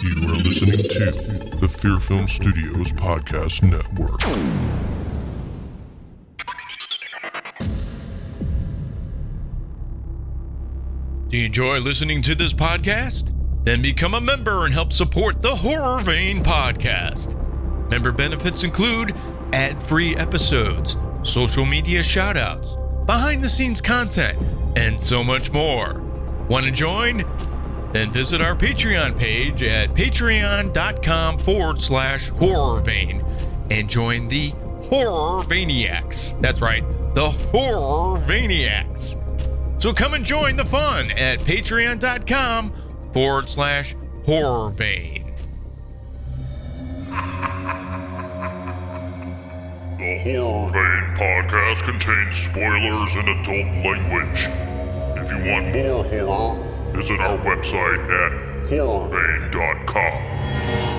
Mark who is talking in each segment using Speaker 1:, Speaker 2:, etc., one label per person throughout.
Speaker 1: You are listening to the Fear Film Studios Podcast Network.
Speaker 2: Do you enjoy listening to this podcast? Then become a member and help support the Horror Vein podcast. Member benefits include ad free episodes, social media shoutouts, behind the scenes content, and so much more. Want to join? Then visit our Patreon page at patreon.com forward slash horror vein and join the Horror Vaniacs. That's right, the Horror Vaniacs. So come and join the fun at patreon.com forward slash horror vein.
Speaker 1: The Horror Vein podcast contains spoilers and adult language. If you want more horror, visit our website at horrorvein.com.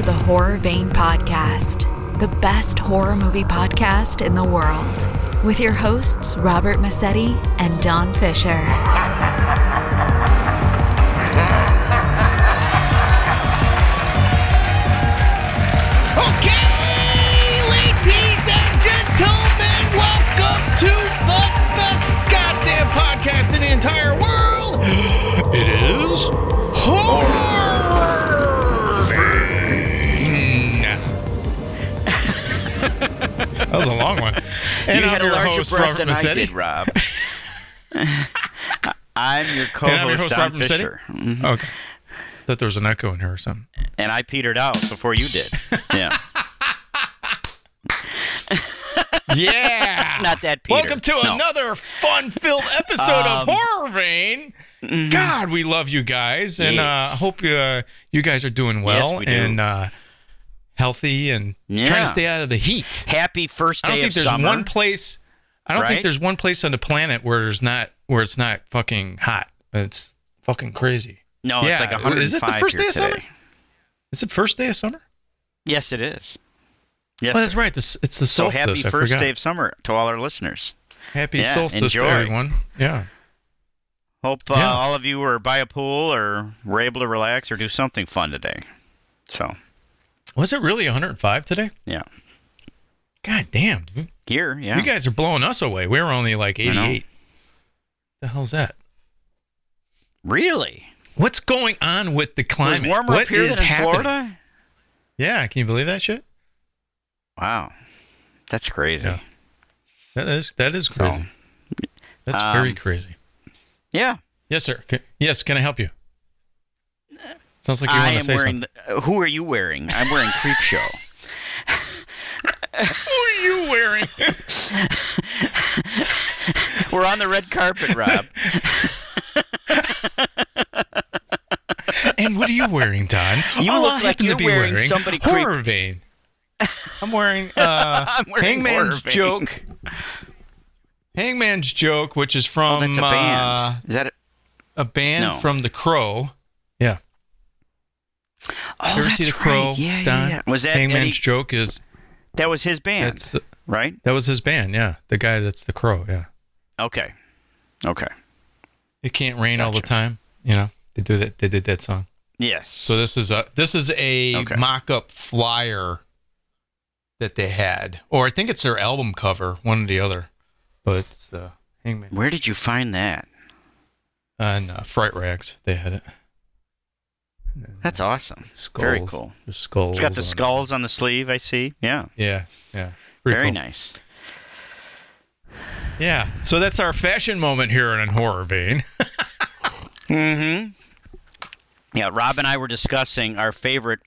Speaker 3: to the Horror Vein Podcast, the best horror movie podcast in the world, with your hosts, Robert Massetti and Don Fisher.
Speaker 2: Okay, ladies that was a long one. And
Speaker 4: you
Speaker 2: I'm
Speaker 4: had a larger
Speaker 2: host,
Speaker 4: breath
Speaker 2: Robert
Speaker 4: than
Speaker 2: Massetti.
Speaker 4: I did, Rob. I'm your
Speaker 2: And I'm your
Speaker 4: co-host,
Speaker 2: host,
Speaker 4: Don
Speaker 2: Robert.
Speaker 4: Fisher, Mhm.
Speaker 2: Okay. Thought there was an echo in here or something.
Speaker 4: and I petered out before you did. Yeah,
Speaker 2: Yeah.
Speaker 4: not that Peter.
Speaker 2: Welcome to
Speaker 4: No.
Speaker 2: another fun-filled episode of
Speaker 4: Um,
Speaker 2: Horror Vein. God, we love you guys, and uh,
Speaker 4: Yes.
Speaker 2: hope uh, you guys are doing well Yes,
Speaker 4: we do.
Speaker 2: and uh, healthy and trying to stay out of the heat.
Speaker 4: Happy first day.
Speaker 2: I don't think
Speaker 4: of
Speaker 2: there's
Speaker 4: summer.
Speaker 2: one place. I don't
Speaker 4: Right?
Speaker 2: think there's one place on the planet where there's not where it's not fucking hot. It's fucking crazy.
Speaker 4: no,
Speaker 2: Yeah.
Speaker 4: it's like 105
Speaker 2: Is it the first day of summer? Is it first day of summer?
Speaker 4: Yes, it is. Yes.
Speaker 2: Oh, that's right. This it's the
Speaker 4: so happy
Speaker 2: I
Speaker 4: first
Speaker 2: forgot.
Speaker 4: day of summer to all our listeners.
Speaker 2: Happy
Speaker 4: Yeah,
Speaker 2: solstice
Speaker 4: enjoy.
Speaker 2: to everyone. Yeah.
Speaker 4: Hope uh,
Speaker 2: Yeah.
Speaker 4: all of you were by a pool or were able to relax or do something fun today. So
Speaker 2: Was it really 105 today?
Speaker 4: yeah,
Speaker 2: God damn. dude.
Speaker 4: here, yeah.
Speaker 2: You guys are blowing us away. We were only like 88. The hell's that?
Speaker 4: really?
Speaker 2: What's going on with the
Speaker 4: It was
Speaker 2: climate?
Speaker 4: warmer
Speaker 2: What
Speaker 4: up here than in
Speaker 2: happening?
Speaker 4: Florida.
Speaker 2: Yeah, can you believe that shit?
Speaker 4: Wow, that's crazy.
Speaker 2: Yeah. That is that is
Speaker 4: So,
Speaker 2: crazy. That's very
Speaker 4: um,
Speaker 2: crazy.
Speaker 4: yeah.
Speaker 2: Yes, sir. Yes, can I help you? Sounds like you
Speaker 4: I
Speaker 2: want to say
Speaker 4: wearing.
Speaker 2: something.
Speaker 4: The, uh, who are you wearing? I'm wearing Creep Show.
Speaker 2: Who are you wearing?
Speaker 4: We're on the red carpet, Rob.
Speaker 2: and what are you wearing, Don?
Speaker 4: You
Speaker 2: All
Speaker 4: look
Speaker 2: I
Speaker 4: like you're
Speaker 2: be
Speaker 4: wearing somebody creep-
Speaker 2: horror vein. I'm wearing uh,
Speaker 4: I'm wearing
Speaker 2: Hangman's joke. Hangman's joke, which is from
Speaker 4: Oh, that's a
Speaker 2: uh,
Speaker 4: band. Is that? A,
Speaker 2: a band
Speaker 4: No.
Speaker 2: from The Crow.
Speaker 4: Oh,
Speaker 2: ever
Speaker 4: that's
Speaker 2: see The Crow?
Speaker 4: right. Yeah,
Speaker 2: Don?
Speaker 4: yeah, yeah. Was that
Speaker 2: Hangman's
Speaker 4: Eddie,
Speaker 2: joke? Is
Speaker 4: that was his band,
Speaker 2: that's
Speaker 4: right?
Speaker 2: that was his band? Yeah, the guy that's The Crow. Yeah.
Speaker 4: Okay. Okay.
Speaker 2: It can't rain all the time. You know, they do that. They did that song.
Speaker 4: Yes.
Speaker 2: So this is a this is a
Speaker 4: Okay.
Speaker 2: mock-up flyer that they had, or I think it's their album cover, one or the other. But it's uh, Hangman
Speaker 4: Where did you find that?
Speaker 2: and uh, Fright Rags. They had it.
Speaker 4: That's awesome.
Speaker 2: Skulls.
Speaker 4: Very cool.
Speaker 2: There's skulls.
Speaker 4: It's got the
Speaker 2: on it.
Speaker 4: skulls on the sleeve. I see. Yeah.
Speaker 2: Yeah, yeah. Pretty
Speaker 4: Very
Speaker 2: cool.
Speaker 4: nice.
Speaker 2: Yeah. So that's our fashion moment here in a Horror Vein.
Speaker 4: Mm-hmm. Yeah, Rob and I were discussing our favorite.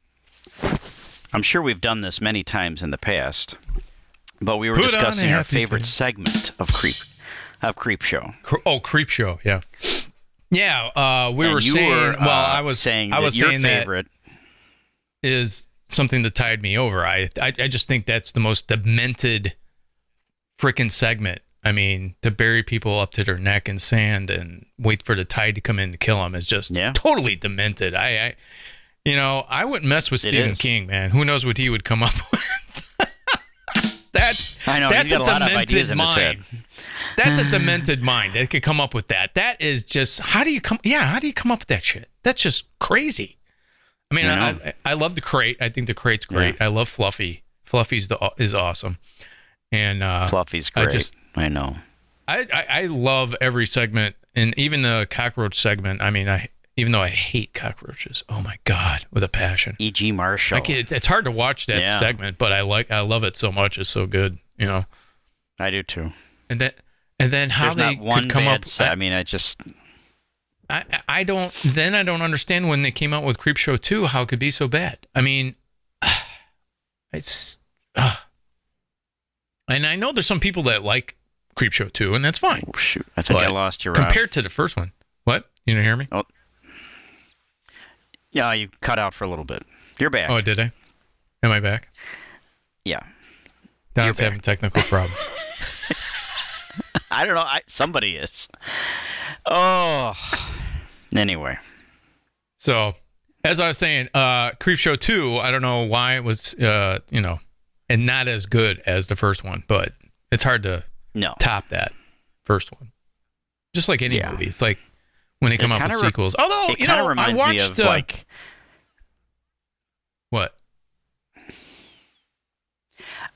Speaker 4: I'm sure we've done this many times in the past, but we were
Speaker 2: Put
Speaker 4: discussing our favorite
Speaker 2: face.
Speaker 4: segment of creep of creep show.
Speaker 2: Oh, Creep Show. Yeah. Yeah. Uh, we
Speaker 4: And
Speaker 2: were saying.
Speaker 4: were,
Speaker 2: well,
Speaker 4: uh,
Speaker 2: I was
Speaker 4: saying
Speaker 2: I
Speaker 4: that
Speaker 2: was
Speaker 4: your
Speaker 2: saying
Speaker 4: favorite.
Speaker 2: is something that tied me over. I I, I just think that's the most demented freaking segment. I mean, to bury people up to their neck in sand and wait for the tide to come in to kill them is just
Speaker 4: Yeah.
Speaker 2: totally demented. I, I you know, I wouldn't mess with
Speaker 4: It
Speaker 2: Stephen. King, man. Who knows what he would come up with?
Speaker 4: I know
Speaker 2: that's
Speaker 4: he's got a, lot of
Speaker 2: demented
Speaker 4: ideas in his head.
Speaker 2: mind. That's a demented mind that could come up with that. That is just how do you come? Yeah, how do you come up with that shit? That's just crazy. I mean,
Speaker 4: I
Speaker 2: I. I, I love the crate. I think the crate's great. I love Fluffy. Fluffy's the is awesome, and uh,
Speaker 4: Fluffy's
Speaker 2: I
Speaker 4: great.
Speaker 2: just-
Speaker 4: I know.
Speaker 2: I, I I love every segment, and even the cockroach segment. I mean, I even though I hate cockroaches, oh my god, with a passion.
Speaker 4: E.G. Marshall.
Speaker 2: I it's hard to watch that
Speaker 4: Yeah.
Speaker 2: segment, but I like I love it so much. It's so good, you know.
Speaker 4: I do too.
Speaker 2: And then and then how
Speaker 4: There's
Speaker 2: they could come up.
Speaker 4: se- I mean, I just
Speaker 2: I, I don't. Then I don't understand when they came out with Creepshow two how it could be so bad. I mean, it's. Uh, and I know there's some people that like Creepshow two, and that's fine
Speaker 4: oh, shoot. I think I lost your
Speaker 2: compared to the first one. What you didn't hear me? Oh.
Speaker 4: Yeah, you cut out for a little bit. You're back.
Speaker 2: Oh, did I? Am I back?
Speaker 4: yeah.
Speaker 2: Don's
Speaker 4: back.
Speaker 2: having technical problems.
Speaker 4: I don't know. I, somebody is. Oh. Anyway,
Speaker 2: So, as I was saying, uh, Creepshow 2, I don't know why it was, uh, you know, and not as good as the first one, but it's hard to
Speaker 4: no.
Speaker 2: top that first one. Just like any
Speaker 4: Yeah.
Speaker 2: movie. It's like when they come up with
Speaker 4: kinda re-
Speaker 2: sequels. Although,
Speaker 4: it
Speaker 2: you know,
Speaker 4: of
Speaker 2: I watched,
Speaker 4: me of
Speaker 2: uh,
Speaker 4: like
Speaker 2: what?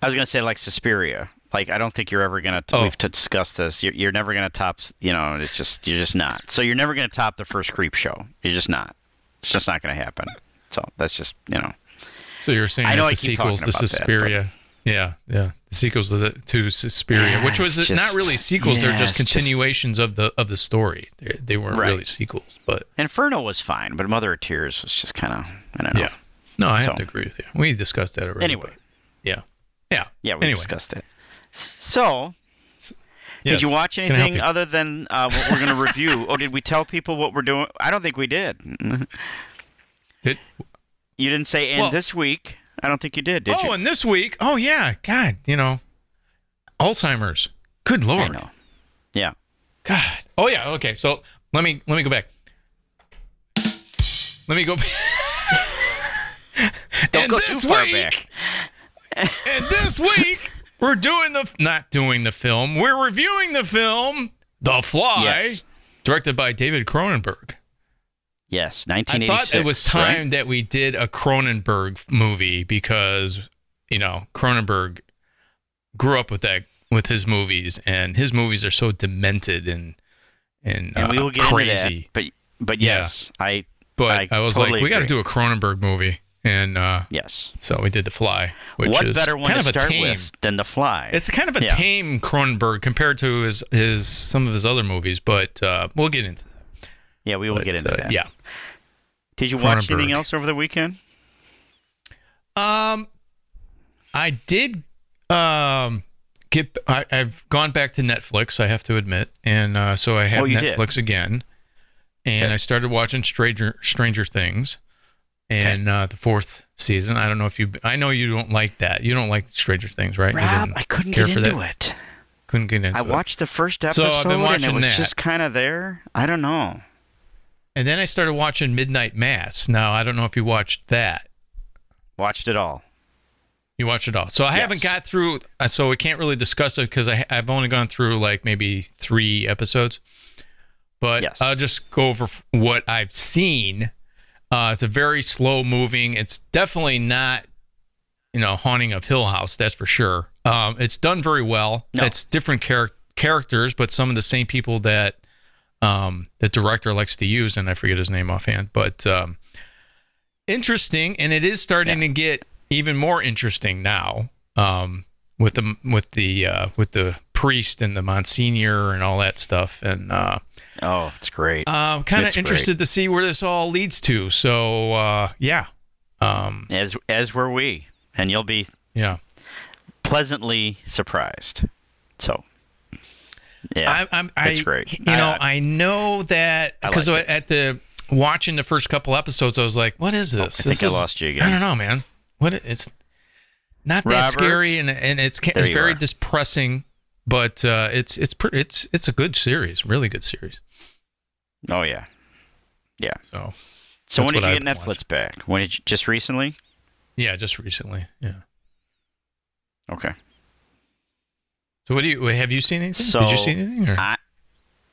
Speaker 4: I was gonna say like Suspiria. Like I don't think you're ever gonna.
Speaker 2: Oh.
Speaker 4: We've discussed this. You're, you're never gonna top. You know, it's just you're just not. So you're never gonna top the first Creep Show. You're just not. It's just not gonna happen. So that's just you know.
Speaker 2: So you're saying
Speaker 4: I know I
Speaker 2: the sequels, the
Speaker 4: about that,
Speaker 2: Suspiria. yeah, yeah. The sequels to, the, to Suspiria,
Speaker 4: Yeah,
Speaker 2: which was
Speaker 4: it's
Speaker 2: not really sequels,
Speaker 4: yeah,
Speaker 2: they're just
Speaker 4: it's just-
Speaker 2: continuations of the of the story. They, they weren't
Speaker 4: Right.
Speaker 2: really sequels, but
Speaker 4: Inferno was fine, but Mother of Tears was just kind of I don't know.
Speaker 2: yeah. No, I have to agree with you. We discussed that already.
Speaker 4: Anyway.
Speaker 2: yeah. Yeah.
Speaker 4: Yeah, we
Speaker 2: anyway,
Speaker 4: discussed it. So,
Speaker 2: yes.
Speaker 4: did you watch
Speaker 2: Can I help
Speaker 4: anything
Speaker 2: you?
Speaker 4: other than uh, what we're going to review? oh, did we tell people what we're doing? I don't think we did.
Speaker 2: Did-
Speaker 4: You didn't say and
Speaker 2: Well-
Speaker 4: this week. I don't think you did, did
Speaker 2: oh,
Speaker 4: you?
Speaker 2: and this week, oh yeah, God, you know, Alzheimer's. Good
Speaker 4: I
Speaker 2: lord,
Speaker 4: know. Yeah.
Speaker 2: God. Oh yeah, okay. So let me let me go back. Let me go. Back.
Speaker 4: don't
Speaker 2: and
Speaker 4: go too far
Speaker 2: week,
Speaker 4: back.
Speaker 2: And this week we're doing the not doing the film. We're reviewing the film The Fly,
Speaker 4: Yes.
Speaker 2: directed by David Cronenberg.
Speaker 4: Yes, 1986.
Speaker 2: I thought it was time
Speaker 4: right?
Speaker 2: that we did a Cronenberg movie because you know Cronenberg grew up with that with his movies, and his movies are so demented and and,
Speaker 4: and we
Speaker 2: uh,
Speaker 4: will get
Speaker 2: crazy.
Speaker 4: into that. But but
Speaker 2: Yeah.
Speaker 4: yes, I
Speaker 2: But I,
Speaker 4: I
Speaker 2: was
Speaker 4: totally
Speaker 2: like, we got to do a Cronenberg movie, and uh,
Speaker 4: yes.
Speaker 2: so we did The Fly, which
Speaker 4: what
Speaker 2: is
Speaker 4: better one
Speaker 2: kind
Speaker 4: to
Speaker 2: of a
Speaker 4: start
Speaker 2: tame.
Speaker 4: with than The Fly?
Speaker 2: It's kind of a
Speaker 4: Yeah.
Speaker 2: tame Cronenberg compared to his his some of his other movies, but uh, we'll get into that.
Speaker 4: yeah, we will
Speaker 2: But,
Speaker 4: get into
Speaker 2: uh,
Speaker 4: that.
Speaker 2: Yeah.
Speaker 4: Did you watch anything else over the weekend?
Speaker 2: Um, I did. Um, get. I, I've gone back to Netflix. I have to admit, and uh, so I have
Speaker 4: Oh, you did?
Speaker 2: Netflix again, and
Speaker 4: Okay.
Speaker 2: I started watching Stranger Stranger Things, and uh, the fourth season. I don't know if you. I know you don't like that. You don't like Stranger Things, right?
Speaker 4: Rob, I couldn't get into
Speaker 2: that?
Speaker 4: it.
Speaker 2: Couldn't get into
Speaker 4: I
Speaker 2: it.
Speaker 4: watched the first
Speaker 2: So
Speaker 4: episode
Speaker 2: I've been
Speaker 4: and it was
Speaker 2: that.
Speaker 4: just kind of there. I don't know.
Speaker 2: and then I started watching Midnight Mass. Now I don't know if you watched that.
Speaker 4: Watched it all.
Speaker 2: You watched it all. So I
Speaker 4: Yes.
Speaker 2: haven't got through, uh, so we can't really discuss it because I've only gone through like maybe three episodes. But
Speaker 4: Yes.
Speaker 2: I'll just go over what I've seen. Uh, it's a very slow moving. It's definitely not, you know, Haunting of Hill House. That's for sure. Um, it's done very well.
Speaker 4: No.
Speaker 2: It's different char- characters, but some of the same people that um, the director likes to use, and I forget his name offhand. But um, interesting, and it is starting to get even more interesting now um, with the with the uh, with the priest and the Monsignor and all that stuff, and uh,
Speaker 4: Oh, it's great.
Speaker 2: I'm kind of interested to see where this all leads to. So uh, yeah, um,
Speaker 4: as as were we, and you'll be
Speaker 2: yeah.
Speaker 4: pleasantly surprised. So, yeah,
Speaker 2: I, I'm, I,
Speaker 4: it's great.
Speaker 2: You know,
Speaker 4: I-
Speaker 2: I, know that because
Speaker 4: like
Speaker 2: at the watching the first couple episodes, I was like, "What is this?"
Speaker 4: I think
Speaker 2: This
Speaker 4: I lost you again.
Speaker 2: I don't know, man. What it's not that
Speaker 4: Robert?
Speaker 2: scary, and and it's it's very
Speaker 4: are.
Speaker 2: depressing, but uh, it's it's pre- it's it's a good series, really good series.
Speaker 4: Oh yeah. Yeah.
Speaker 2: So
Speaker 4: So when did you
Speaker 2: I've
Speaker 4: get Netflix back? When did you, just recently?
Speaker 2: yeah, just recently, yeah.
Speaker 4: Okay.
Speaker 2: So what do you have you seen anything? Did you see anything? Or?
Speaker 4: I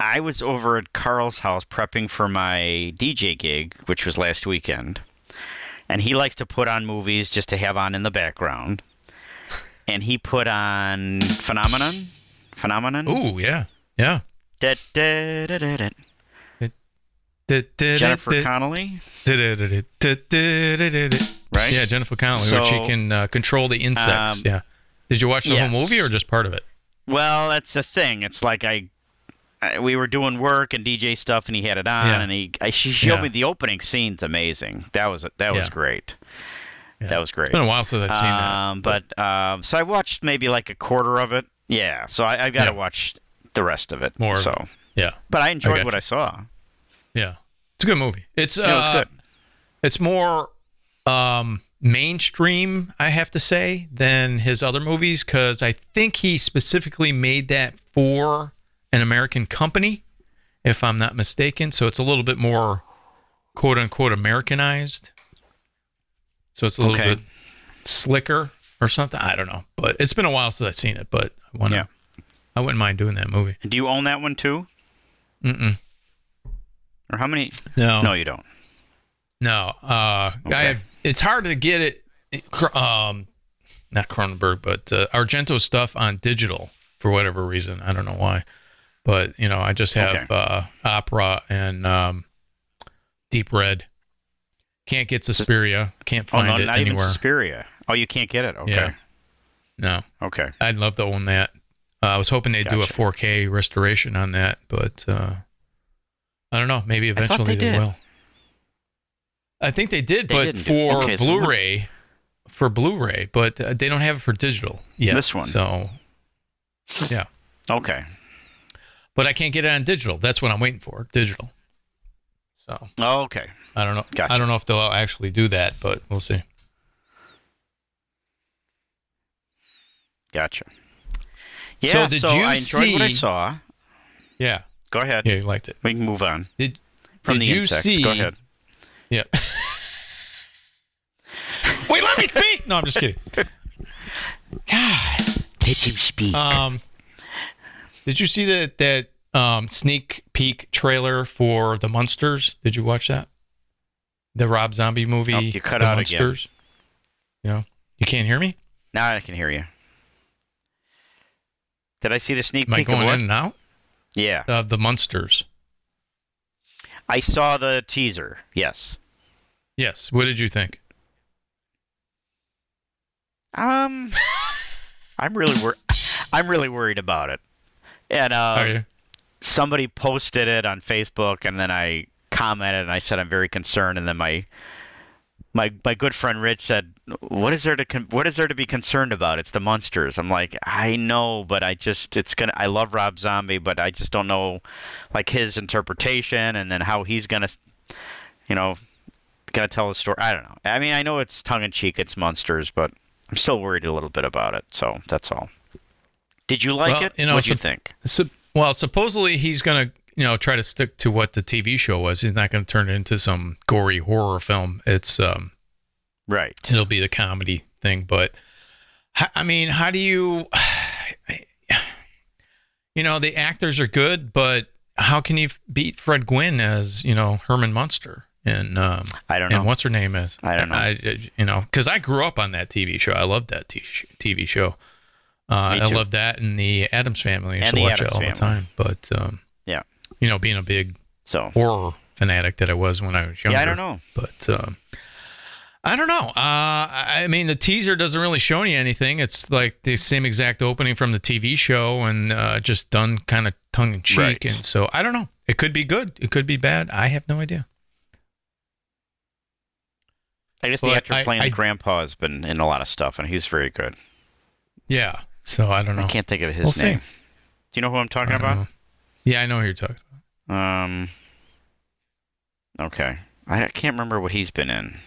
Speaker 4: I was over at Carl's house prepping for my DJ gig, which was last weekend. And he likes to put on movies just to have on in the background. And he put on Phenomena. Phenomena.
Speaker 2: Ooh, yeah, yeah.
Speaker 4: Da, da, da, da, da.
Speaker 2: Jennifer
Speaker 4: Connelly.
Speaker 2: Right? Yeah, Jennifer Connelly, where she can uh, control the insects.
Speaker 4: um,
Speaker 2: yeah. Did you watch the
Speaker 4: yes.
Speaker 2: whole movie or just part of it?
Speaker 4: Well, that's the thing. It's like I, I we were doing work and DJ stuff, and he had it on,
Speaker 2: Yeah.
Speaker 4: and he I, she showed
Speaker 2: Yeah.
Speaker 4: me the opening scene's amazing. That was that was
Speaker 2: Yeah.
Speaker 4: great. That was great.
Speaker 2: It's been a while since I've seen
Speaker 4: um,
Speaker 2: that.
Speaker 4: but um, so I watched maybe like a quarter of it. Yeah, so I, I've got to watch the rest of it.
Speaker 2: More
Speaker 4: So,
Speaker 2: yeah,
Speaker 4: but I enjoyed
Speaker 2: got
Speaker 4: what
Speaker 2: you.
Speaker 4: I saw.
Speaker 2: Yeah. It's a good movie. It's uh,
Speaker 4: It good.
Speaker 2: It's more um, mainstream, I have to say, than his other movies because I think he specifically made that for an American company, if I'm not mistaken. So it's a little bit more quote unquote Americanized. So it's a little
Speaker 4: Okay.
Speaker 2: bit slicker or something. I don't know, but it's been a while since I've seen it. But I want to.
Speaker 4: Yeah.
Speaker 2: I wouldn't mind doing that movie.
Speaker 4: Do you own that one too?
Speaker 2: Mm-mm.
Speaker 4: Or how many?
Speaker 2: No,
Speaker 4: No, you don't.
Speaker 2: No, uh,
Speaker 4: Okay.
Speaker 2: I have, it's hard to get it. Um, not Cronenberg, but uh, Argento stuff on digital for whatever reason. I don't know why, but you know, I just have
Speaker 4: Okay.
Speaker 2: uh, Opera and um, Deep Red. Can't get Suspiria. Can't
Speaker 4: Oh
Speaker 2: find
Speaker 4: no,
Speaker 2: it
Speaker 4: not even
Speaker 2: anywhere.
Speaker 4: Suspiria. Oh, you can't get it. Okay.
Speaker 2: Yeah. No,
Speaker 4: Okay.
Speaker 2: I'd love to own that. Uh, I was hoping they'd do a 4K restoration on that, but uh, I don't know. Maybe eventually
Speaker 4: they
Speaker 2: they, will. I think they did,
Speaker 4: They
Speaker 2: but for
Speaker 4: okay,
Speaker 2: Blu-ray, for Blu-ray, but uh, they don't have it for digital yet.
Speaker 4: This one.
Speaker 2: So, yeah,
Speaker 4: Okay.
Speaker 2: but I can't get it on digital. That's what I'm waiting for, digital. So
Speaker 4: Oh, okay.
Speaker 2: I don't know.
Speaker 4: Gotcha.
Speaker 2: I don't know if they'll actually do that, but we'll see.
Speaker 4: Gotcha.
Speaker 2: So
Speaker 4: Yeah.
Speaker 2: did
Speaker 4: so
Speaker 2: you
Speaker 4: I enjoyed what I saw.
Speaker 2: Yeah,
Speaker 4: Go ahead.
Speaker 2: yeah, you liked it.
Speaker 4: We can move on
Speaker 2: Did
Speaker 4: from
Speaker 2: did
Speaker 4: the
Speaker 2: you
Speaker 4: insects.
Speaker 2: see?
Speaker 4: Go ahead.
Speaker 2: Yeah. Wait, let me speak. No, I'm just kidding. God.
Speaker 4: Let him speak.
Speaker 2: Um, did you see that that um, sneak peek trailer for the Munsters? Did you watch that? The Rob Zombie movie.
Speaker 4: Nope, you cut
Speaker 2: the
Speaker 4: out again.
Speaker 2: Munsters. Yeah. You can't hear me?
Speaker 4: now I can hear you. Did I see the sneak
Speaker 2: Am I
Speaker 4: peek of
Speaker 2: going
Speaker 4: what?
Speaker 2: in and out?
Speaker 4: Yeah.
Speaker 2: Of the Munsters.
Speaker 4: I saw the teaser. Yes.
Speaker 2: Yes. What did you think?
Speaker 4: Um, I'm really wor- I'm really worried about it. And uh,
Speaker 2: Are you?
Speaker 4: somebody posted it on Facebook, and then I commented and I said I'm very concerned, and then my my my good friend Rich said, "What is there to con- what is there to be concerned about? It's the Munsters." I'm like, I know, but I just it's gonna. I love Rob Zombie, but I just don't know, like his interpretation, and then how he's gonna, you know, gonna tell the story. I don't know. I mean, I know it's tongue in cheek, it's Munsters, but I'm still worried a little bit about it. So that's all. Did you like
Speaker 2: Well,
Speaker 4: it?
Speaker 2: you know,
Speaker 4: What'd you think?
Speaker 2: So, well, supposedly he's going to, you know, try to stick to what the TV show was. He's not going to turn it into some gory horror film. It's um
Speaker 4: Right.
Speaker 2: it'll be the comedy thing but I mean how do you you know the actors are good but how can you beat fred gwynne as you know herman munster and um
Speaker 4: I don't know.
Speaker 2: and what's her name is
Speaker 4: I don't know.
Speaker 2: I, you know because i grew up on that tv show i loved that tv show uh, i
Speaker 4: too.
Speaker 2: loved that and the addams family i used
Speaker 4: And
Speaker 2: to watch it all the time but um. You know being a big
Speaker 4: So
Speaker 2: horror fanatic that I was when I was younger.
Speaker 4: yeah, I don't know.
Speaker 2: But um, I don't know. Uh, I mean, the teaser doesn't really show you anything. It's like the same exact opening from the TV show and uh, just done kind of tongue in cheek.
Speaker 4: Right.
Speaker 2: And so I don't know. It could be good. It could be bad. I have no idea.
Speaker 4: I guess the actor
Speaker 2: I-
Speaker 4: playing
Speaker 2: I-
Speaker 4: Grandpa has been in a lot of stuff, and he's very good.
Speaker 2: Yeah. So I don't know.
Speaker 4: I can't think of his
Speaker 2: We'll see.
Speaker 4: name. Do you know who I'm talking about?
Speaker 2: know. Yeah, I know who you're talking about.
Speaker 4: Um, Okay. I can't remember what he's been in.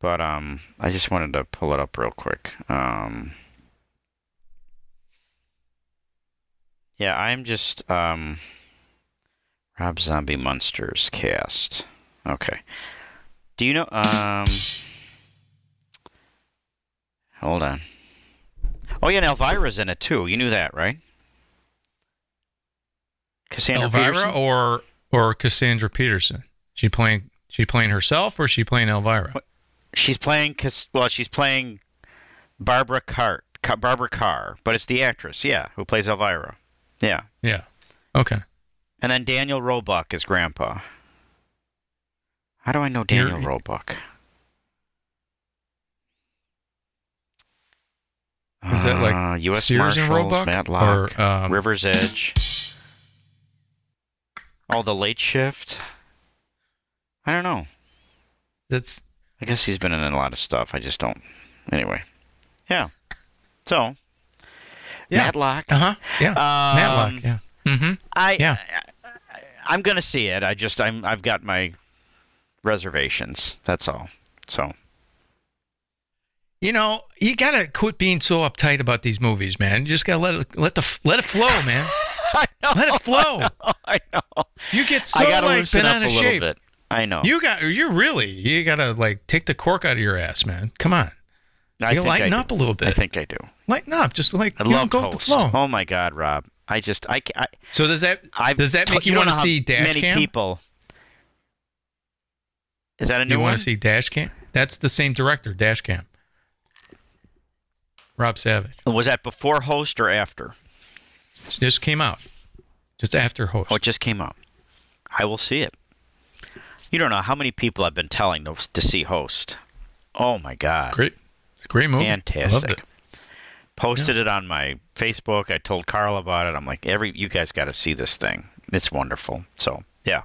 Speaker 4: But um I just wanted to pull it up real quick. Um Yeah, I'm just um Rob Zombie Munsters cast. Okay. Do you know um Hold on. Oh yeah, and Elvira's in it too. You knew that, right? Cassandra
Speaker 2: Elvira
Speaker 4: Peterson?
Speaker 2: or or Cassandra Peterson? She playing she playing herself or she playing Elvira?
Speaker 4: She's playing well, she's playing Barbara Cart, Barbara Carr, but it's the actress, yeah, who plays Elvira. Yeah.
Speaker 2: Yeah. Okay.
Speaker 4: And then Daniel Roebuck is Grandpa. How do I know Daniel
Speaker 2: You're-
Speaker 4: Roebuck?
Speaker 2: Is that like
Speaker 4: Uh, U.S.
Speaker 2: Sears and
Speaker 4: Marshals,
Speaker 2: Roebuck
Speaker 4: Matlock,
Speaker 2: or um,
Speaker 4: River's Edge. Oh, the late shift. I don't know.
Speaker 2: That's
Speaker 4: I guess he's been in a lot of stuff. I just don't. Anyway, yeah. So,
Speaker 2: Yeah.
Speaker 4: Matlock.
Speaker 2: uh huh. Yeah.
Speaker 4: Um,
Speaker 2: Matlock. Yeah. Mm-hmm.
Speaker 4: I,
Speaker 2: Yeah.
Speaker 4: I, am gonna see it. I just I'm I've got my reservations. That's all. So
Speaker 2: You know, you gotta quit being so uptight about these movies, man. You just gotta let it let the let it flow, man.
Speaker 4: I know.
Speaker 2: Let it flow.
Speaker 4: I know.
Speaker 2: You get so
Speaker 4: I gotta
Speaker 2: like
Speaker 4: loosen
Speaker 2: bent
Speaker 4: up
Speaker 2: out of shape.
Speaker 4: bit. I know.
Speaker 2: You got you're really you gotta like take the cork out of your ass, man. Come on,
Speaker 4: I
Speaker 2: you lighten
Speaker 4: I
Speaker 2: up
Speaker 4: do.
Speaker 2: a little bit.
Speaker 4: I think I do.
Speaker 2: Lighten up, just like
Speaker 4: I
Speaker 2: you know,
Speaker 4: love
Speaker 2: go with the flow.
Speaker 4: Oh my God, Rob. I just I, I
Speaker 2: So does that
Speaker 4: I've
Speaker 2: does that make you,
Speaker 4: don't
Speaker 2: want to see Dash
Speaker 4: many
Speaker 2: Cam?
Speaker 4: people? Is that a new
Speaker 2: you
Speaker 4: one?
Speaker 2: want to see Dash Cam? That's the same director, Dash Cam. Rob Savage.
Speaker 4: Was that before Host or after?
Speaker 2: It just came out, just after Host.
Speaker 4: Oh, it just came out. I will see it. You don't know how many people I've been telling to, to see Host. Oh my God.
Speaker 2: Great, it's a great movie.
Speaker 4: Fantastic.
Speaker 2: it.
Speaker 4: Posted it on my Facebook. I told Carl about it. I'm like, every you guys got to see this thing. It's wonderful. So yeah,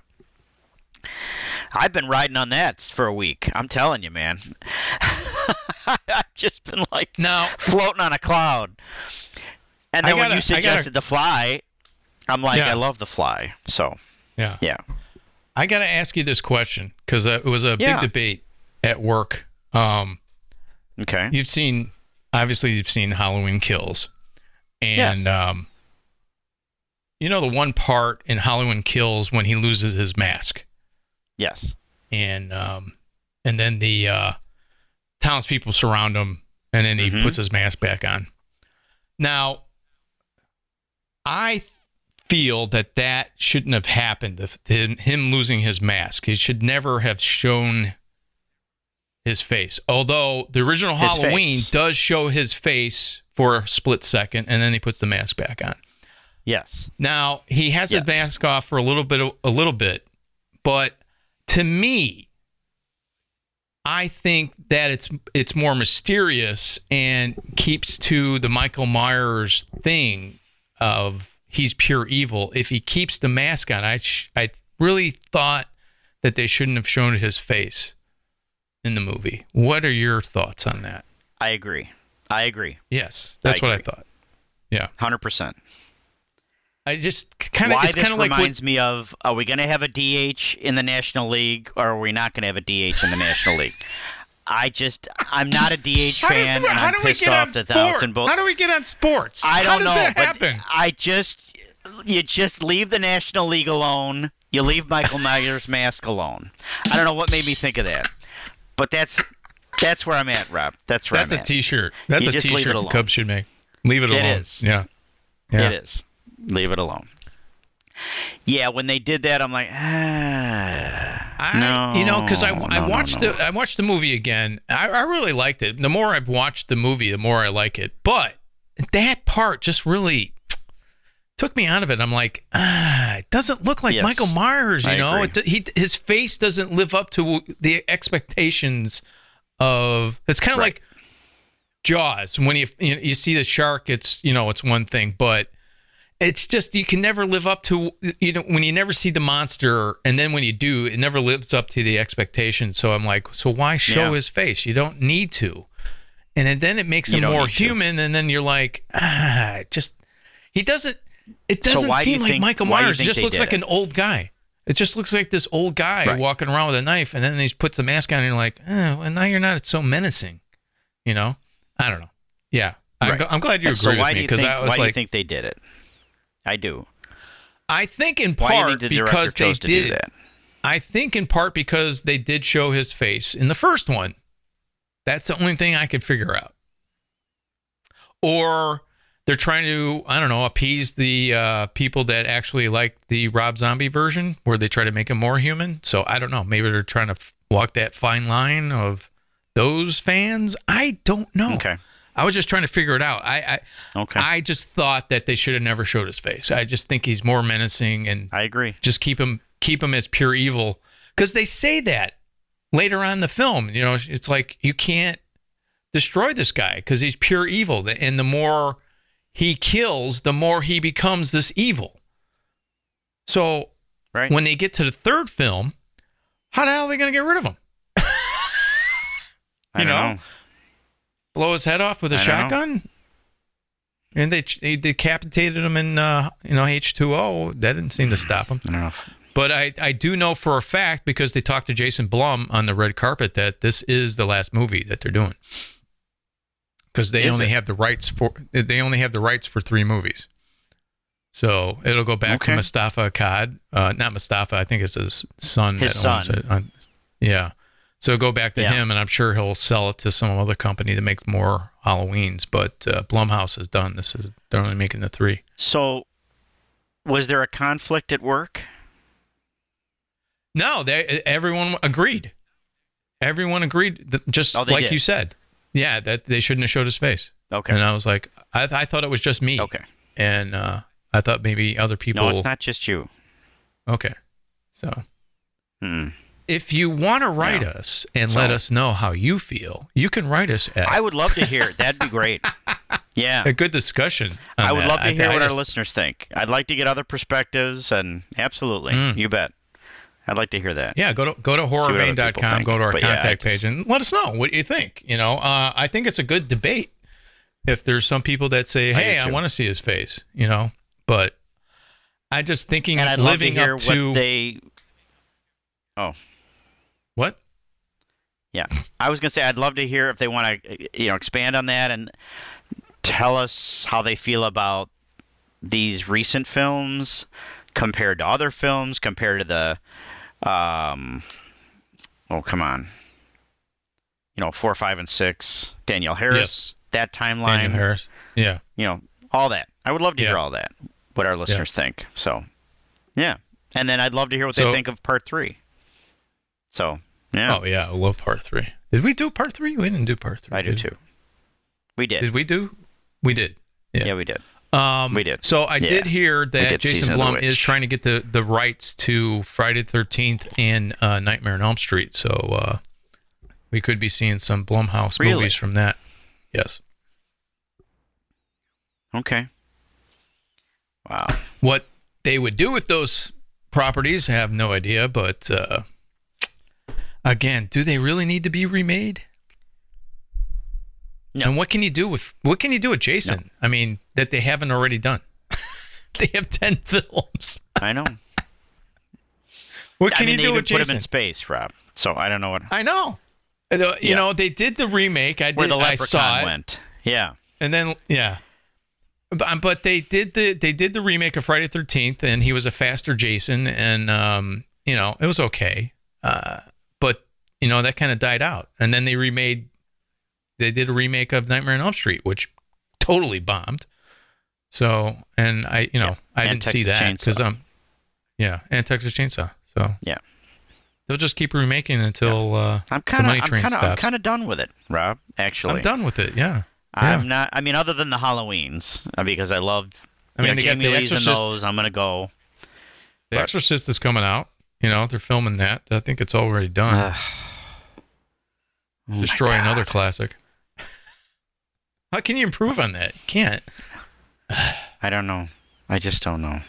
Speaker 4: I've been riding on that for a week. I'm telling you, man. I've just been like
Speaker 2: Now,
Speaker 4: floating on a cloud. And then when
Speaker 2: gotta-
Speaker 4: you
Speaker 2: I gotta-
Speaker 4: suggested the fly, I'm like,
Speaker 2: Yeah.
Speaker 4: I love the fly. So
Speaker 2: yeah,
Speaker 4: yeah,
Speaker 2: I got to ask you this question because uh, it was a
Speaker 4: Yeah.
Speaker 2: big debate at work. Um,
Speaker 4: okay.
Speaker 2: you've seen, obviously, you've seen Halloween Kills, and
Speaker 4: Yes.
Speaker 2: um, you know the one part in Halloween Kills when he loses his mask,
Speaker 4: Yes.
Speaker 2: and um, and then the uh, townspeople surround him, and then he
Speaker 4: Mhm.
Speaker 2: puts his mask back on. Now, I feel that that shouldn't have happened. Him losing his mask, he should never have shown his face. Although the original
Speaker 4: His
Speaker 2: Halloween
Speaker 4: face.
Speaker 2: does show his face for a split second, and then he puts the mask back on.
Speaker 4: Yes.
Speaker 2: Now he has
Speaker 4: Yes.
Speaker 2: his mask off for a little bit, a little bit, but to me, I think that it's it's more mysterious and keeps to the Michael Myers thing of he's pure evil. If he keeps the mask on, I sh- I really thought that they shouldn't have shown his face in the movie. What are your thoughts on that?
Speaker 4: I agree. I agree.
Speaker 2: Yes, that's what I thought. Yeah,
Speaker 4: Hundred percent.
Speaker 2: I just kind of
Speaker 4: Why
Speaker 2: it's
Speaker 4: this
Speaker 2: kind of like what-
Speaker 4: reminds me of: Are we going to have a DH in the National League, or are we not going to have a DH in the National League? I just, I'm not a DH
Speaker 2: How does-
Speaker 4: fan, and
Speaker 2: how
Speaker 4: I'm
Speaker 2: do we
Speaker 4: pissed
Speaker 2: get
Speaker 4: off
Speaker 2: on
Speaker 4: that the outs
Speaker 2: sport?
Speaker 4: both.
Speaker 2: How do we get on sports?
Speaker 4: I don't
Speaker 2: does
Speaker 4: know,
Speaker 2: that
Speaker 4: but
Speaker 2: happen?
Speaker 4: I just, you just leave the National League alone. You leave Michael Myers' mask alone. I don't know what made me think of that, but that's that's where I'm at, Rob. That's where
Speaker 2: That's
Speaker 4: I'm
Speaker 2: a
Speaker 4: at.
Speaker 2: T-shirt. That's
Speaker 4: You
Speaker 2: a
Speaker 4: it
Speaker 2: T-shirt the. Cubs should make. Leave it
Speaker 4: It
Speaker 2: alone.
Speaker 4: is.
Speaker 2: Yeah. Yeah.
Speaker 4: It is. Leave it alone. Yeah, when they did that, I'm like, ah,
Speaker 2: I,
Speaker 4: no,
Speaker 2: you know, because I, I
Speaker 4: no, no,
Speaker 2: watched
Speaker 4: no.
Speaker 2: the I watched the movie again. I, I really liked it. The more I've watched the movie, the more I like it. But that part just really took me out of it. I'm like, ah, it doesn't look like
Speaker 4: Yes.
Speaker 2: Michael Myers. You
Speaker 4: I
Speaker 2: know, it, he his face doesn't live up to the expectations of. It's kind of
Speaker 4: Right.
Speaker 2: like Jaws. When you, you you see the shark, it's you know it's one thing, but it's just you can never live up to you know when you never see the monster and then when you do it never lives up to the expectation so i'm like so why show
Speaker 4: Yeah.
Speaker 2: his face you don't need to and then it makes
Speaker 4: You
Speaker 2: him more
Speaker 4: need to.
Speaker 2: human and then you're like ah just he doesn't it doesn't
Speaker 4: do
Speaker 2: seem
Speaker 4: you
Speaker 2: like
Speaker 4: think-
Speaker 2: michael
Speaker 4: do
Speaker 2: myers just looks like
Speaker 4: it?
Speaker 2: an old guy It just looks like this old guy
Speaker 4: Right.
Speaker 2: walking around with a knife, and then he puts the mask on, and you're like, oh, well, now you're not. It's so menacing. You know? I don't know. Yeah. I'm, I'm glad you
Speaker 4: so
Speaker 2: agree
Speaker 4: why
Speaker 2: with
Speaker 4: do
Speaker 2: me because I
Speaker 4: why
Speaker 2: was
Speaker 4: do you think they did it? I do.
Speaker 2: I think in
Speaker 4: Why do you
Speaker 2: part
Speaker 4: think the
Speaker 2: because they did? I think in part because they did show his face in the first one. That's the only thing I could figure out. Or they're trying to, I don't know, appease the uh, people that actually like the Rob Zombie version, where they try to make him more human. So I don't know. Maybe they're trying to walk that fine line of those fans. I don't know.
Speaker 4: Okay.
Speaker 2: I was just trying to figure it out. I, I
Speaker 4: Okay.
Speaker 2: I just thought that they should have never showed his face. I just think he's more menacing and
Speaker 4: I agree.
Speaker 2: just keep him keep him as pure evil because they say that later on in the film you know it's like you can't destroy this guy because he's pure evil and the more he kills the more he becomes this evil so
Speaker 4: Right.
Speaker 2: when they get to the third film how the hell are they going to get rid of him
Speaker 4: I
Speaker 2: you know?
Speaker 4: know.
Speaker 2: Blow his head off with a
Speaker 4: I don't know.
Speaker 2: shotgun and they, they decapitated him in uh, you know H2O. That didn't seem to stop him.
Speaker 4: I don't know. if-
Speaker 2: But I, I do know for a fact because they talked to Jason Blum on the red carpet that this is the last movie that they're doing. Because they
Speaker 4: Is
Speaker 2: only
Speaker 4: it?
Speaker 2: have the rights for they only have the rights for three movies. So it'll go back
Speaker 4: Okay.
Speaker 2: to Mustafa Akkad, uh, not Mustafa. I think it's his son.
Speaker 4: His
Speaker 2: that owns
Speaker 4: son.
Speaker 2: it. Uh, yeah. So go back to
Speaker 4: Yeah.
Speaker 2: him, and I'm sure he'll sell it to some other company that makes more Halloweens. But uh, Blumhouse is done. This is they're only making the three.
Speaker 4: So, was there a conflict at work?
Speaker 2: No, they everyone agreed. Everyone agreed, that, just
Speaker 4: Oh,
Speaker 2: like
Speaker 4: did.
Speaker 2: you said. Yeah, that they shouldn't have showed his face.
Speaker 4: Okay.
Speaker 2: And I was like, I, I thought it was just me.
Speaker 4: Okay.
Speaker 2: And uh, I thought maybe other people.
Speaker 4: No, it's not just you.
Speaker 2: Okay. So
Speaker 4: Hmm.
Speaker 2: If you want to write
Speaker 4: Yeah.
Speaker 2: us and
Speaker 4: So-
Speaker 2: let us know how you feel, you can write us at
Speaker 4: I would love to hear it. That'd be great. Yeah.
Speaker 2: a good discussion.
Speaker 4: I would
Speaker 2: that.
Speaker 4: love to hear
Speaker 2: I
Speaker 4: what
Speaker 2: just-
Speaker 4: our listeners think. I'd like to get other perspectives, and absolutely,
Speaker 2: Mm.
Speaker 4: you bet. I'd like to hear that.
Speaker 2: Yeah, go to go to
Speaker 4: what other people
Speaker 2: horrorvein.com, go to our
Speaker 4: But yeah,
Speaker 2: contact
Speaker 4: just-
Speaker 2: page, and let us know what you think. You know, uh, I think it's a good debate. If there's some people that say, "Hey, I,
Speaker 4: too.
Speaker 2: want to see his face," you know, but I just thinking
Speaker 4: And I'd love to
Speaker 2: living
Speaker 4: hear
Speaker 2: up to
Speaker 4: what they. Oh,
Speaker 2: what?
Speaker 4: yeah. I was gonna say I'd love to hear if they want to, you know, expand on that and tell us how they feel about these recent films compared to other films, compared to the, um, oh come on, you know, four, five, and six, Danielle Harris, that timeline,
Speaker 2: Daniel Harris. Yeah,
Speaker 4: you know, all that. I would love to
Speaker 2: Yeah.
Speaker 4: hear all that, what our listeners think. So, yeah. And then I'd love to hear what they think of part three. So, yeah,
Speaker 2: Oh yeah, I love part three. Did we do part three? We didn't do part three.
Speaker 4: I do too. We did.
Speaker 2: Did we do? We did. Yeah.
Speaker 4: yeah. we did.
Speaker 2: Um,
Speaker 4: We did.
Speaker 2: So I
Speaker 4: Yeah.
Speaker 2: did hear that
Speaker 4: did
Speaker 2: Jason
Speaker 4: Season of the
Speaker 2: Blum is trying to get the, the rights to Friday the Thirteenth and uh, Nightmare on Elm Street. So uh, we could be seeing some Blumhouse
Speaker 4: Really?
Speaker 2: movies from that. Yes.
Speaker 4: Okay. Wow.
Speaker 2: What they would do with those properties, I have no idea. But uh, again, do they really need to be remade?
Speaker 4: No.
Speaker 2: And what can you do with what can you do with Jason? I mean, that they haven't already done. they have ten films.
Speaker 4: I know.
Speaker 2: What
Speaker 4: I
Speaker 2: can
Speaker 4: mean,
Speaker 2: you do with
Speaker 4: put him in space, Rob. So I don't know what
Speaker 2: I know. Uh, You
Speaker 4: Yeah.
Speaker 2: know, they did the remake. I did.
Speaker 4: where the
Speaker 2: I saw it,
Speaker 4: went. Yeah.
Speaker 2: and then yeah, but, but they did the they did the remake of Friday Thirteenth, and he was a faster Jason, and um, you know, it was okay. Uh, you know that kind of died out, and then they remade. They did a remake of Nightmare on Elm Street, which totally bombed. So, and I, you know,
Speaker 4: Yeah.
Speaker 2: I
Speaker 4: And
Speaker 2: didn't see
Speaker 4: Texas
Speaker 2: that because um, yeah, and Texas Chainsaw. So
Speaker 4: Yeah.
Speaker 2: they'll just keep remaking until uh,
Speaker 4: I'm kind of I'm kind of I'm kind of done with it, Rob. Actually,
Speaker 2: I'm done with it. Yeah.
Speaker 4: I'm
Speaker 2: Yeah.
Speaker 4: not. I mean, other than the Halloweens, uh, because I love.
Speaker 2: I mean,
Speaker 4: know,
Speaker 2: they got The
Speaker 4: Lee's
Speaker 2: Exorcist.
Speaker 4: those. I'm gonna go.
Speaker 2: The Exorcist is coming out. You know, they're filming that. I think it's already done.
Speaker 4: Oh
Speaker 2: Destroy another classic. How can you improve on that? You can't.
Speaker 4: I don't know. I just don't know.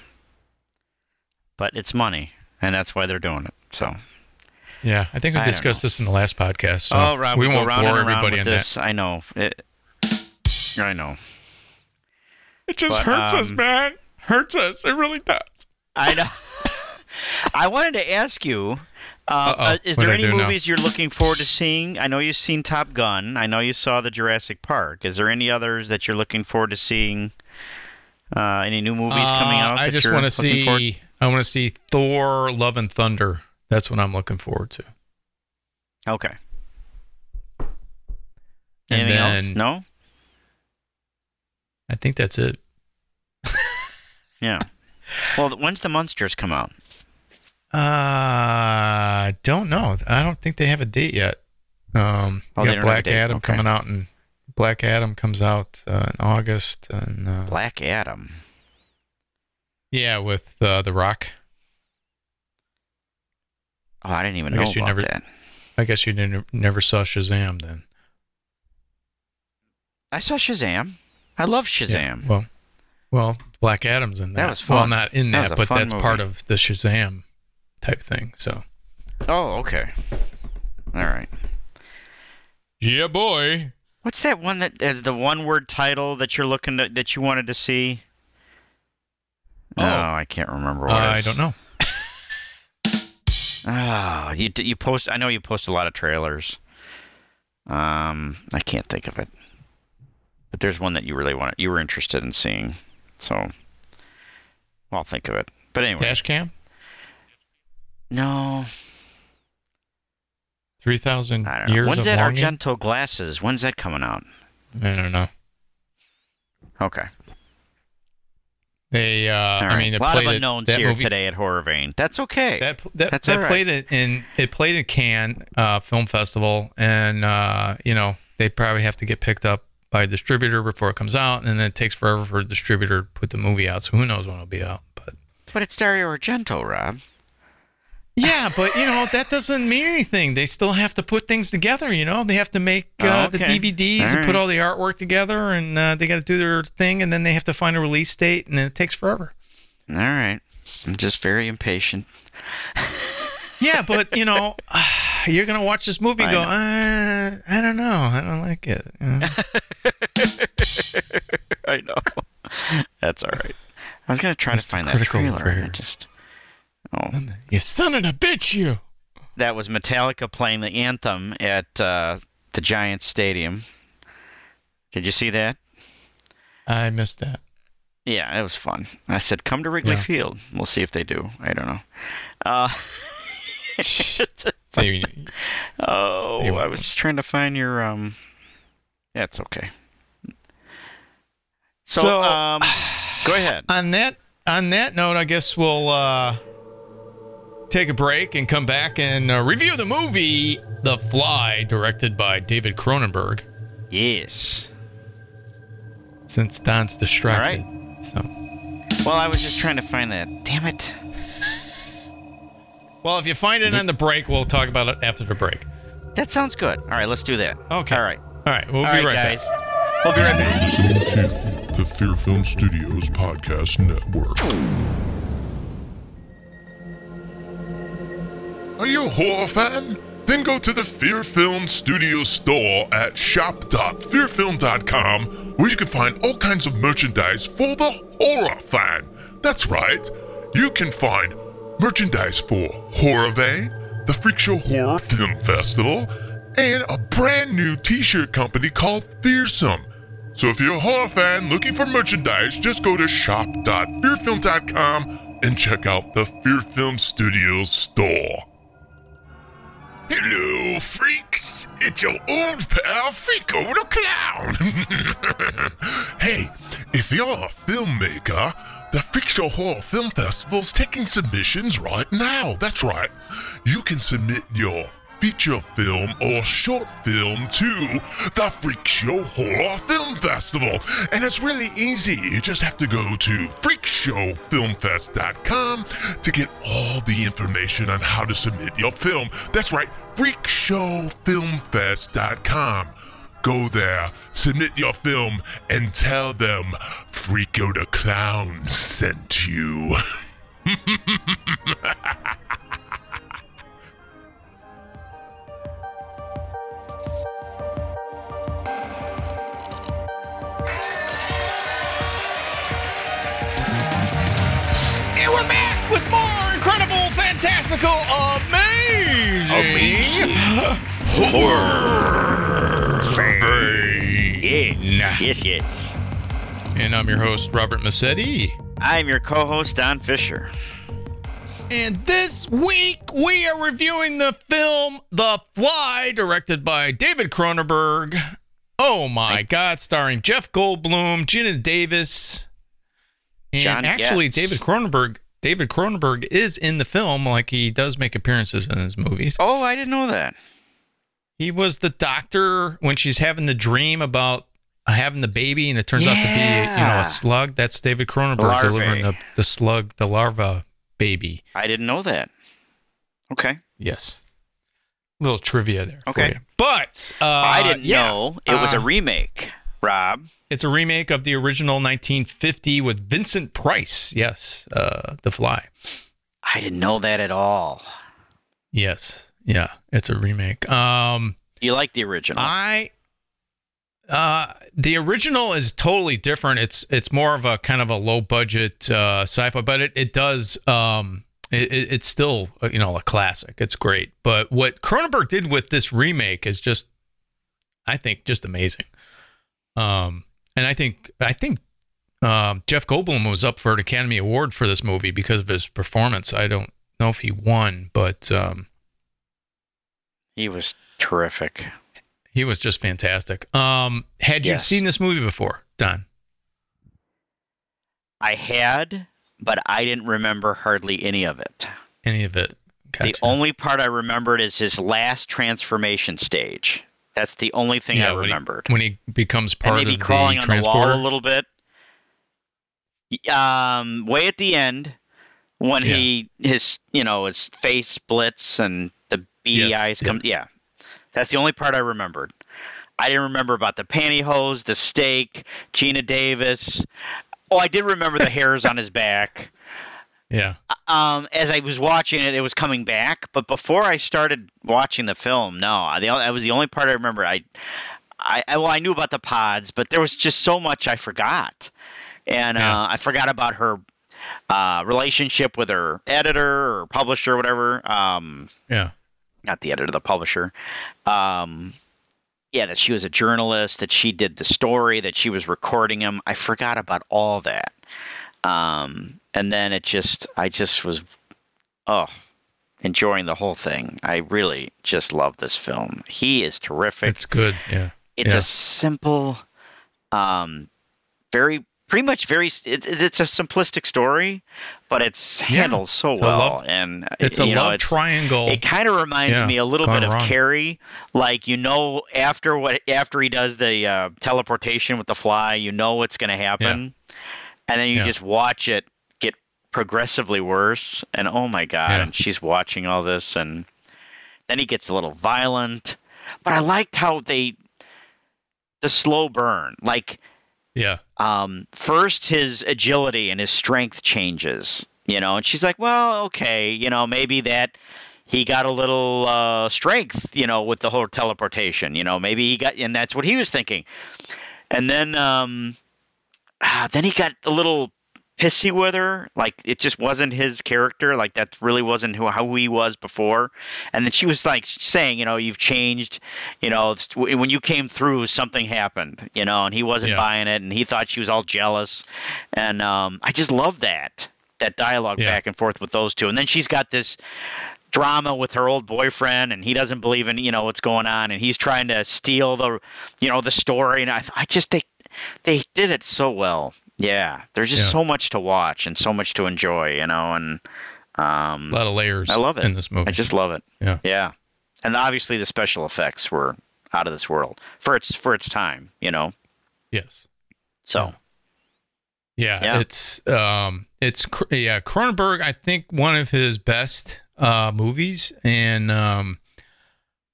Speaker 4: But it's money, and that's why they're doing it. So.
Speaker 2: Yeah, I think we
Speaker 4: I
Speaker 2: discussed this in the last podcast. So
Speaker 4: oh, Rob,
Speaker 2: we
Speaker 4: we
Speaker 2: won't bore
Speaker 4: and
Speaker 2: everybody
Speaker 4: with
Speaker 2: on
Speaker 4: this. I know. It, I know.
Speaker 2: It just
Speaker 4: But, hurts us, um,
Speaker 2: man. Hurts us. It really does.
Speaker 4: I know. I wanted to ask you. Uh, uh, is there any
Speaker 2: do now?
Speaker 4: movies you're looking forward to seeing? I know you've seen Top Gun. I know you saw the Jurassic Park. Is there any others that you're looking forward to seeing? Uh, any new movies coming
Speaker 2: Uh,
Speaker 4: out?
Speaker 2: I just want to
Speaker 4: looking forward-
Speaker 2: see. I want to see Thor: Love and Thunder. That's what I'm looking forward to.
Speaker 4: Okay.
Speaker 2: And
Speaker 4: Anything else? No.
Speaker 2: I think that's it.
Speaker 4: Yeah. Well, when's the Munsters come out?
Speaker 2: Uh, don't know. I don't think they have a date yet. Um,
Speaker 4: Oh,
Speaker 2: got
Speaker 4: don't have a
Speaker 2: Black. Adam
Speaker 4: Okay.
Speaker 2: coming out, and Black Adam comes out uh, in August, and uh,
Speaker 4: Black Adam.
Speaker 2: yeah, with uh, The Rock.
Speaker 4: Oh, I didn't even
Speaker 2: I
Speaker 4: know
Speaker 2: guess you
Speaker 4: about
Speaker 2: never-
Speaker 4: that.
Speaker 2: I guess you didn't, never saw Shazam then.
Speaker 4: I saw Shazam. I love
Speaker 2: Yeah,
Speaker 4: Shazam.
Speaker 2: well, well, Black Adam's in that.
Speaker 4: That was
Speaker 2: Well, not in
Speaker 4: That
Speaker 2: that, but
Speaker 4: fun
Speaker 2: that's part of the Shazam type thing. So.
Speaker 4: Oh, okay. All right.
Speaker 2: Yeah, boy.
Speaker 4: What's that one that is the one-word title that you're looking to, that you wanted to see?
Speaker 2: Oh.
Speaker 4: Oh, I can't remember what.
Speaker 2: I don't know.
Speaker 4: Ah, you you post. I know you post a lot of trailers. Um, I can't think of it. But there's one that you really want. You were interested in seeing, so well, I'll think of it. But anyway,
Speaker 2: Dash cam.
Speaker 4: No,
Speaker 2: Three thousand
Speaker 4: I don't
Speaker 2: years
Speaker 4: When's that
Speaker 2: longing.
Speaker 4: Argento glasses? When's that coming out?
Speaker 2: I don't know.
Speaker 4: Okay.
Speaker 2: They, uh,
Speaker 4: All
Speaker 2: I mean,
Speaker 4: a lot of unknowns here
Speaker 2: movie,
Speaker 4: today at Horror Vein. That's okay.
Speaker 2: That that,
Speaker 4: That's
Speaker 2: that
Speaker 4: all right.
Speaker 2: played it in it played at Cannes uh, Film Festival, and uh, you know they probably have to get picked up by a distributor before it comes out, and then it takes forever for a distributor to put the movie out. So who knows when it'll be out? But
Speaker 4: but it's Dario Argento, Rob.
Speaker 2: Yeah, but you know that doesn't mean anything. They still have to put things together. You know, they have to make uh,
Speaker 4: Oh, okay.
Speaker 2: the DVDs
Speaker 4: All
Speaker 2: and put all the artwork together, and uh, they got to do their thing, and then they have to find a release date, and it takes forever.
Speaker 4: All right. I'm just very impatient.
Speaker 2: Yeah, but you know, you're gonna watch this movie
Speaker 4: I
Speaker 2: go, uh, I don't know, I don't like it. you know?
Speaker 4: I know. That's all right. I was gonna try
Speaker 2: Mr.
Speaker 4: to find that trailer. I just oh,
Speaker 2: you son of a bitch, you.
Speaker 4: that was Metallica playing the anthem at uh, the Giants Stadium. Did you see that?
Speaker 2: I missed that.
Speaker 4: Yeah, it was fun. I said, "Come to Wrigley
Speaker 2: Yeah.
Speaker 4: Field." We'll see if they do. I don't know. Uh,
Speaker 2: They-
Speaker 4: oh,
Speaker 2: They
Speaker 4: I was just trying to find your um. Yeah, it's okay. So,
Speaker 2: So-
Speaker 4: um, go ahead.
Speaker 2: on that on that note, I guess we'll uh, take a break and come back and uh, review the movie The Fly, directed by David Cronenberg.
Speaker 4: Yes.
Speaker 2: Since Don's distracted,
Speaker 4: All
Speaker 2: so
Speaker 4: Well, I was just trying to find that. Damn it.
Speaker 2: well, if you find it on the break, we'll talk about it after the break.
Speaker 4: That sounds good. All right, let's do that.
Speaker 2: Okay.
Speaker 4: All right.
Speaker 2: All right, we'll
Speaker 4: All
Speaker 2: be
Speaker 4: right,
Speaker 2: right
Speaker 4: guys.
Speaker 2: back.
Speaker 4: We'll be right back.
Speaker 1: listening to the Fear Film Studios Podcast Network. Are you a horror fan? Then go to the Fear Film Studio store at shop.fearfilm.com where you can find all kinds of merchandise for the horror fan. That's right. You can find merchandise for Horror Vein, the Freak Show Horror Film Festival, and a brand new t-shirt company called Fearsome. So if you're a horror fan looking for merchandise, just go to shop.fearfilm.com and check out the Fear Film Studios store. Hello, freaks! It's your old pal Fico the Clown! hey, if you're a filmmaker, the Freak Show Horror Film Festival's taking submissions right now. That's right. You can submit your feature film or short film to the Freak Show Horror Film Festival. And it's really easy. You just have to go to freakshowfilmfest.com to get all the information on how to submit your film. That's right, freakshowfilmfest.com. Go there, submit your film, and tell them Freako the Clown sent you.
Speaker 2: And we're back with more incredible fantastical, amazing,
Speaker 4: Yes, yes, yes.
Speaker 2: And I'm your host, Robert Massetti.
Speaker 4: I'm your co-host Don Fisher.
Speaker 2: And this week we are reviewing the film The Fly, directed by David Cronenberg. Oh my God, starring Jeff Goldblum, Geena Davis, and
Speaker 4: John
Speaker 2: actually
Speaker 4: Getz.
Speaker 2: David Cronenberg. David Cronenberg is in the film, like he does make appearances in his movies.
Speaker 4: Oh, I didn't know that.
Speaker 2: He was the doctor when she's having the dream about having the baby, and it turns out to be you know a slug. That's David Cronenberg
Speaker 4: Larvae.
Speaker 2: delivering the, the slug, the larva baby.
Speaker 4: I didn't know that. Okay.
Speaker 2: Yes. Little trivia there.
Speaker 4: Okay.
Speaker 2: But uh,
Speaker 4: I didn't
Speaker 2: yeah,
Speaker 4: know it was a
Speaker 2: uh,
Speaker 4: remake, Rob.
Speaker 2: It's a remake of the original 1950 with Vincent Price. Yes, uh, The Fly.
Speaker 4: I didn't know that at all.
Speaker 2: Yes, yeah, it's a remake. Um,
Speaker 4: You like the original?
Speaker 2: I, uh, the original is totally different. It's it's more of a kind of a low budget uh, sci-fi, but it it does um. It, it- it's still uh, you know a classic. It's great, but what Cronenberg did with this remake is just, I think, just amazing. Um, and I think I think um, Jeff Goldblum was up for an Academy Award for this movie because of his performance. I don't know if he won, but um,
Speaker 4: he was terrific.
Speaker 2: he was just fantastic. Um, had you
Speaker 4: Yes.
Speaker 2: seen this movie before, Don?
Speaker 4: I had, but I didn't remember hardly any of it.
Speaker 2: Any of it?
Speaker 4: The only part I remembered is his last transformation stage. That's the only thing I
Speaker 2: when he-
Speaker 4: remembered.
Speaker 2: when he becomes part
Speaker 4: and maybe
Speaker 2: of
Speaker 4: crawling
Speaker 2: the
Speaker 4: on the wall a little bit. Um, way at the end, when
Speaker 2: Yeah.
Speaker 4: he his you know his face splits and the beady
Speaker 2: Yes,
Speaker 4: eyes
Speaker 2: yeah.
Speaker 4: come. Yeah, that's the only part I remembered. I didn't remember about the pantyhose, the steak, Geena Davis. Oh, I did remember the hairs on his back.
Speaker 2: Yeah,
Speaker 4: Um, as I was watching it, it was coming back. But before I started watching the film, no, the, that was the only part I remember. I, I, I- well, I knew about the pods, but there was just so much I forgot, and
Speaker 2: Yeah.
Speaker 4: uh, I forgot about her uh, relationship with her editor or publisher, or whatever. Um,
Speaker 2: yeah,
Speaker 4: not the editor, the publisher. Um, yeah, that she was a journalist, that she did the story, that she was recording him. I forgot about all that. Um, and then it just, I just was, oh, enjoying the whole thing. I really just love this film. He is terrific.
Speaker 2: it's good. Yeah,
Speaker 4: It's
Speaker 2: yeah.
Speaker 4: a simple, um, very, pretty much very, it, it's a simplistic story, but it's handled so
Speaker 2: It's
Speaker 4: well.
Speaker 2: love-
Speaker 4: and
Speaker 2: it's a
Speaker 4: know,
Speaker 2: love
Speaker 4: it's-
Speaker 2: triangle.
Speaker 4: it kind of reminds
Speaker 2: Yeah,
Speaker 4: me a little bit of
Speaker 2: wrong.
Speaker 4: Carrie, like you know after what after he does the uh, teleportation with the fly, you know what's going to happen, and then you
Speaker 2: Yeah.
Speaker 4: just watch it progressively worse, and oh my god,
Speaker 2: Yeah.
Speaker 4: and she's watching all this, and then he gets a little violent, but I liked how they the slow burn, like
Speaker 2: yeah,
Speaker 4: um, first his agility and his strength changes, you know, and she's like, well, okay, you know, maybe that he got a little uh, strength, you know, with the whole teleportation, you know, maybe he got, and that's what he was thinking. And then, um, ah, then he got a little pissy with her, like it just wasn't his character, like that really wasn't who how he was before. And then she was like saying, you know, you've changed, you know, when you came through, something happened, you know, and he wasn't
Speaker 2: Yeah.
Speaker 4: buying it, and he thought she was all jealous, and um, I just love that that dialogue
Speaker 2: Yeah.
Speaker 4: back and forth with those two. And then she's got this drama with her old boyfriend and he doesn't believe in you know what's going on and he's trying to steal the you know the story and I, I just they they did it so well yeah there's just
Speaker 2: Yeah.
Speaker 4: so much to watch and so much to enjoy you know and um
Speaker 2: a lot of layers.
Speaker 4: I love it
Speaker 2: in this movie.
Speaker 4: I just love it
Speaker 2: Yeah.
Speaker 4: yeah and obviously the special effects were out of this world for its for its time you know
Speaker 2: yes.
Speaker 4: so
Speaker 2: Yeah,
Speaker 4: Yeah.
Speaker 2: it's um, it's yeah, Cronenberg. I think one of his best uh movies, and um,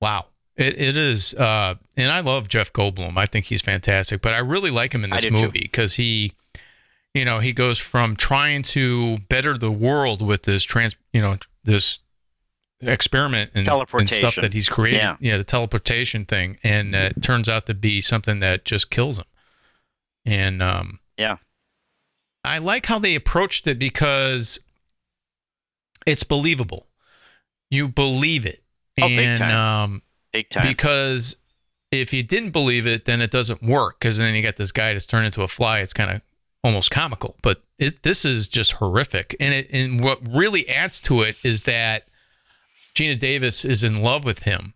Speaker 2: wow, it, it is. Uh, and I love Jeff Goldblum. I think he's fantastic, but I really like him in this movie because he, you know, he goes from trying to better the world with this trans, you know, this experiment and, and stuff that he's created.
Speaker 4: Yeah.
Speaker 2: the teleportation thing, and uh, it turns out to be something that just kills him. And um,
Speaker 4: yeah
Speaker 2: I like how they approached it because it's believable. you believe it.
Speaker 4: Oh, big
Speaker 2: and
Speaker 4: time.
Speaker 2: um
Speaker 4: Big time.
Speaker 2: because if you didn't believe it, then it doesn't work. Because then you got this guy that's turned into a fly. It's kind of almost comical, but it this is just horrific. And it and what really adds to it is that Geena Davis is in love with him,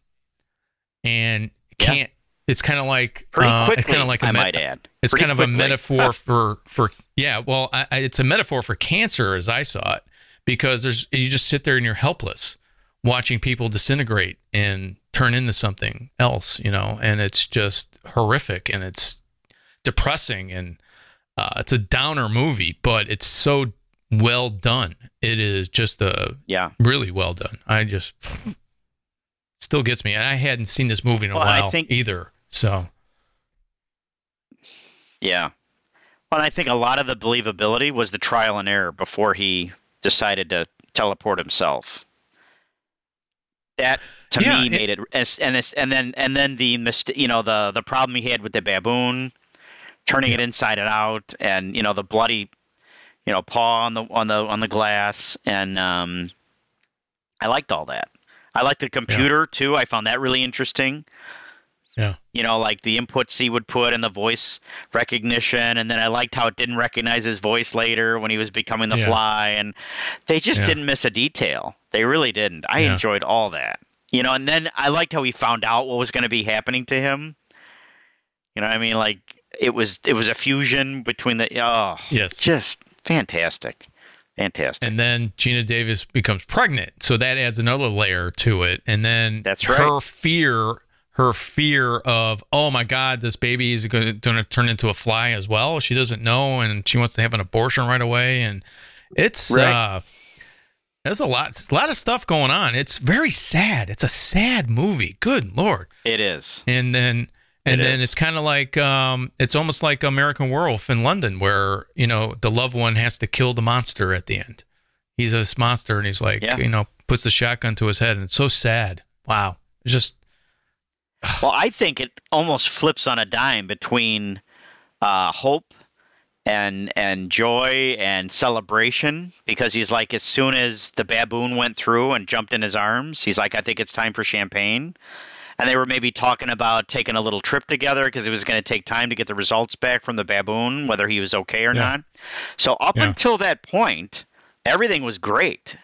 Speaker 2: and can't. It's kind of like
Speaker 4: Pretty
Speaker 2: uh,
Speaker 4: quickly,
Speaker 2: It's kind of like a
Speaker 4: I
Speaker 2: met-
Speaker 4: might add.
Speaker 2: It's kind of a metaphor for for yeah. Well, I, I, it's a metaphor for cancer, as I saw it, because there's you just sit there and you're helpless, watching people disintegrate and turn into something else, you know, and it's just horrific and it's depressing and uh, it's a downer movie, but it's so well done. It is just a
Speaker 4: Yeah.
Speaker 2: really well done. I just still gets me, and I hadn't seen this movie in a
Speaker 4: Well, I
Speaker 2: while
Speaker 4: think-
Speaker 2: either. So
Speaker 4: Yeah. Well, I think a lot of the believability was the trial and error before he decided to teleport himself. That to
Speaker 2: Yeah,
Speaker 4: me made it, and and, it's, and then and then the mist, you know, the the problem he had with the baboon, turning it inside and out, and you know the bloody, you know, paw on the on the on the glass, and um, I liked all that. I liked the computer too. I found that really interesting
Speaker 2: yeah.
Speaker 4: you know, like the inputs he would put and the voice recognition. And then I liked how it didn't recognize his voice later when he was becoming the
Speaker 2: Yeah.
Speaker 4: fly. And they just
Speaker 2: Yeah.
Speaker 4: didn't miss a detail. They really didn't. I
Speaker 2: Yeah.
Speaker 4: enjoyed all that. You know, and then I liked how he found out what was going to be happening to him. You know what I mean? Like it was it was a fusion between the oh
Speaker 2: Yes.
Speaker 4: just fantastic. Fantastic.
Speaker 2: and then Geena Davis becomes pregnant, so that adds another layer to it. And then
Speaker 4: That's right.
Speaker 2: her fear, her fear of oh my god, this baby is going to turn into a fly as well. She doesn't know, and she wants to have an abortion right away. And it's
Speaker 4: Right.
Speaker 2: uh, there's a lot, a lot of stuff going on. It's very sad. It's a sad movie. Good lord.
Speaker 4: it is.
Speaker 2: and then and
Speaker 4: It
Speaker 2: then
Speaker 4: is.
Speaker 2: it's kind of like um it's almost like American Werewolf in London where you know the loved one has to kill the monster at the end. He's this monster and he's like
Speaker 4: Yeah.
Speaker 2: you know puts the shotgun to his head and it's so sad. Wow, it's just
Speaker 4: Well, I think it almost flips on a dime between uh, hope and and joy and celebration because he's like as soon as the baboon went through and jumped in his arms, he's like, I think it's time for champagne. And they were maybe talking about taking a little trip together because it was going to take time to get the results back from the baboon, whether he was okay or
Speaker 2: Yeah.
Speaker 4: not. So up
Speaker 2: Yeah.
Speaker 4: until that point, everything was great.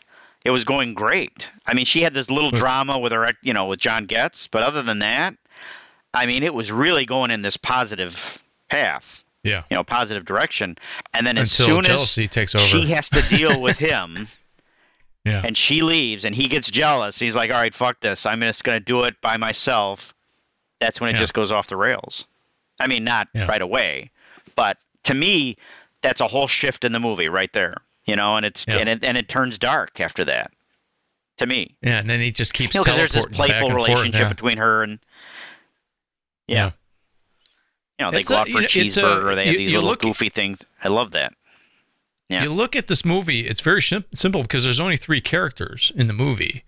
Speaker 4: It was going great. I mean, she had this little drama with her, you know, with John Getz, but other than that, I mean, it was really going in this positive path,
Speaker 2: yeah.
Speaker 4: you know, positive direction. And then as
Speaker 2: Until
Speaker 4: soon
Speaker 2: jealousy
Speaker 4: as
Speaker 2: takes over.
Speaker 4: she has to deal with him
Speaker 2: Yeah.
Speaker 4: and she leaves and he gets jealous, he's like, all right, fuck this. I'm just going to do it by myself. That's when it
Speaker 2: Yeah.
Speaker 4: just goes off the rails. I mean, not
Speaker 2: Yeah.
Speaker 4: right away, but to me, that's a whole shift in the movie right there. You know, and it's
Speaker 2: Yeah.
Speaker 4: and it and it turns dark after that. To me,
Speaker 2: yeah, and then he just keeps
Speaker 4: you know, because there's this playful
Speaker 2: and forth,
Speaker 4: relationship
Speaker 2: yeah.
Speaker 4: between her and yeah. You know, they
Speaker 2: It's
Speaker 4: go
Speaker 2: a-
Speaker 4: out for a
Speaker 2: it's a-
Speaker 4: cheeseburger. they have
Speaker 2: you-
Speaker 4: these
Speaker 2: you
Speaker 4: little goofy things. I love that. Yeah.
Speaker 2: You look at this movie; it's very sim- simple because there's only three characters in the movie,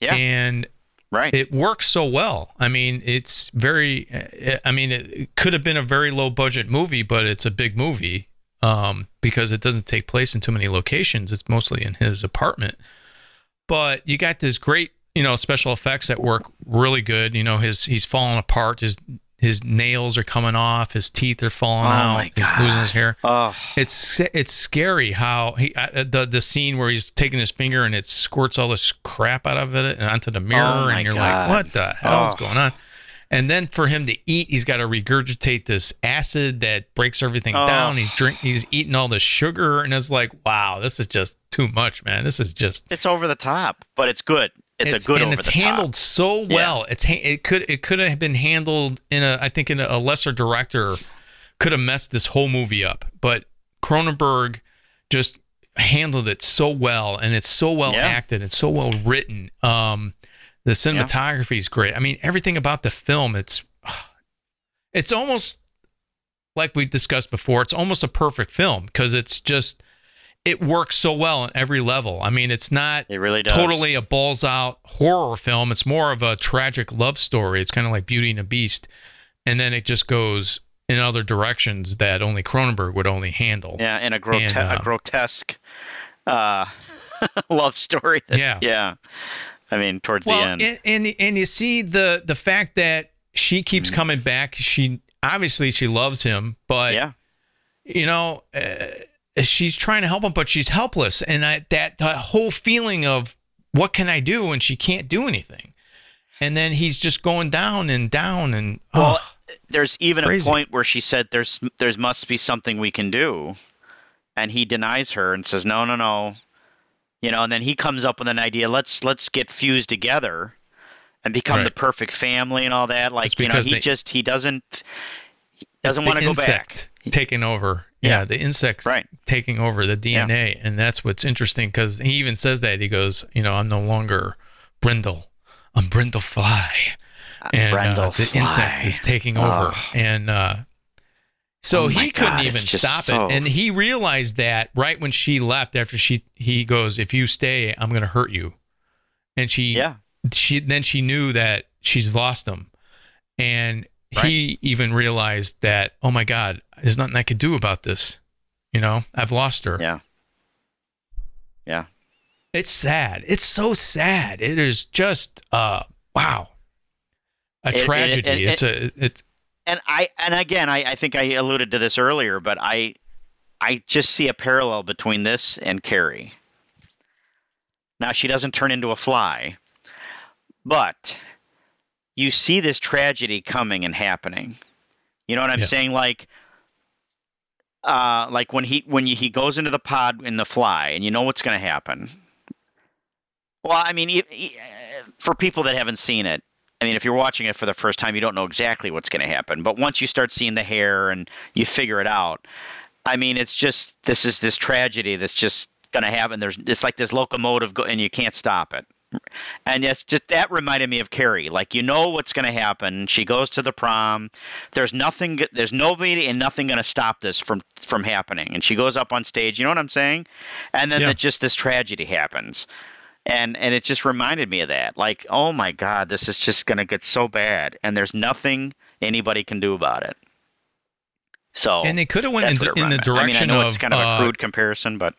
Speaker 4: Yeah.
Speaker 2: and
Speaker 4: Right.
Speaker 2: it works so well. I mean, it's very. uh, I mean, it could have been a very low budget movie, but it's a big movie um, because it doesn't take place in too many locations. It's mostly in his apartment. But you got this great, you know, special effects that work really good. You know, his he's falling apart. His his nails are coming off. His teeth are falling
Speaker 4: Oh
Speaker 2: out. He's losing his hair.
Speaker 4: oh,
Speaker 2: It's it's scary how he uh, the the scene where he's taking his finger and it squirts all this crap out of it and onto the mirror
Speaker 4: Oh
Speaker 2: and you're
Speaker 4: God.
Speaker 2: like, what the hell's
Speaker 4: Oh.
Speaker 2: going on? And then for him to eat, he's got to regurgitate this acid that breaks everything
Speaker 4: Oh.
Speaker 2: down. He's drink, he's eating all the sugar, and it's like, wow, this is just too much, man. This is just
Speaker 4: it's over the top, but it's good. It's, a good
Speaker 2: and it's handled
Speaker 4: top.
Speaker 2: so well. It's it could it could have been handled in a I think in a, a lesser director could have messed this whole movie up, but Cronenberg just handled it so well, and it's so well
Speaker 4: Yeah.
Speaker 2: acted, it's so well written. Um, the cinematography is great. I mean, everything about the film, it's it's almost like we discussed before. It's almost a perfect film because it's just it works so well on every level. I mean, it's not
Speaker 4: It really does.
Speaker 2: totally a balls out horror film. It's more of a tragic love story. It's kind of like Beauty and the Beast, and then it just goes in other directions that only Cronenberg would only handle.
Speaker 4: Yeah, and a, grote-
Speaker 2: And, uh,
Speaker 4: a grotesque uh, love story. that-
Speaker 2: Yeah.
Speaker 4: yeah, I mean, towards
Speaker 2: well,
Speaker 4: the end.
Speaker 2: and, and and you see the the fact that she keeps coming back. She obviously she loves him, but
Speaker 4: yeah.
Speaker 2: you know, uh, she's trying to help him, but she's helpless, and I, that that whole feeling of what can I do, when she can't do anything, and then he's just going down and down, and
Speaker 4: Well,
Speaker 2: oh,
Speaker 4: there's even
Speaker 2: crazy.
Speaker 4: a point where she said there's there's must be something we can do, and he denies her and says no no no, you know, and then he comes up with an idea. Let's let's get fused together, and become
Speaker 2: Right.
Speaker 4: the perfect family and all that. Like you know, he
Speaker 2: they-
Speaker 4: just he doesn't he doesn't want to go back.
Speaker 2: taking over. Yeah,
Speaker 4: Yeah.
Speaker 2: the insects
Speaker 4: Right.
Speaker 2: taking over the DNA, and that's what's interesting because he even says that he goes, you know, I'm no longer Brundle, I'm Brundlefly, and uh, the insect is taking over,
Speaker 4: Oh.
Speaker 2: and uh, so
Speaker 4: Oh
Speaker 2: he couldn't
Speaker 4: God,
Speaker 2: even stop
Speaker 4: so-
Speaker 2: it, and he realized that right when she left after she he goes, if you stay, I'm gonna hurt you, and she
Speaker 4: Yeah,
Speaker 2: she then she knew that she's lost him. And he even realized that oh my god there's nothing i could do about this. You know i've lost her.
Speaker 4: Yeah, yeah.
Speaker 2: it's sad. It's so sad. It is just uh wow. A
Speaker 4: It- it-
Speaker 2: tragedy.
Speaker 4: it-
Speaker 2: it's a it's
Speaker 4: and I and again I, I think I alluded to this earlier, but I I just see a parallel between this and Carrie. Now she doesn't turn into a fly, but you see this tragedy coming and happening. You know what I'm
Speaker 2: Yeah.
Speaker 4: saying? Like uh like when he when he goes into the pod in the fly and you know what's going to happen. Well, I mean, for people that haven't seen it, I mean, if you're watching it for the first time, you don't know exactly what's going to happen. But once you start seeing the hair and you figure it out, I mean, it's just this is this tragedy that's just going to happen. There's it's like this locomotive, go, and you can't stop it. And it's just that reminded me of Carrie. Like you know what's going to happen. She goes to the prom. There's nothing. There's nobody and nothing going to stop this from from happening. And she goes up on stage. You know what I'm saying? And then
Speaker 2: Yeah.
Speaker 4: the, just this tragedy happens and and it just reminded me of that. Like oh my god this is just going to get so bad and there's nothing anybody can do about it. So
Speaker 2: and they could have went in,
Speaker 4: it
Speaker 2: in the direction
Speaker 4: I mean, I know
Speaker 2: of
Speaker 4: it's kind of
Speaker 2: uh,
Speaker 4: a crude comparison but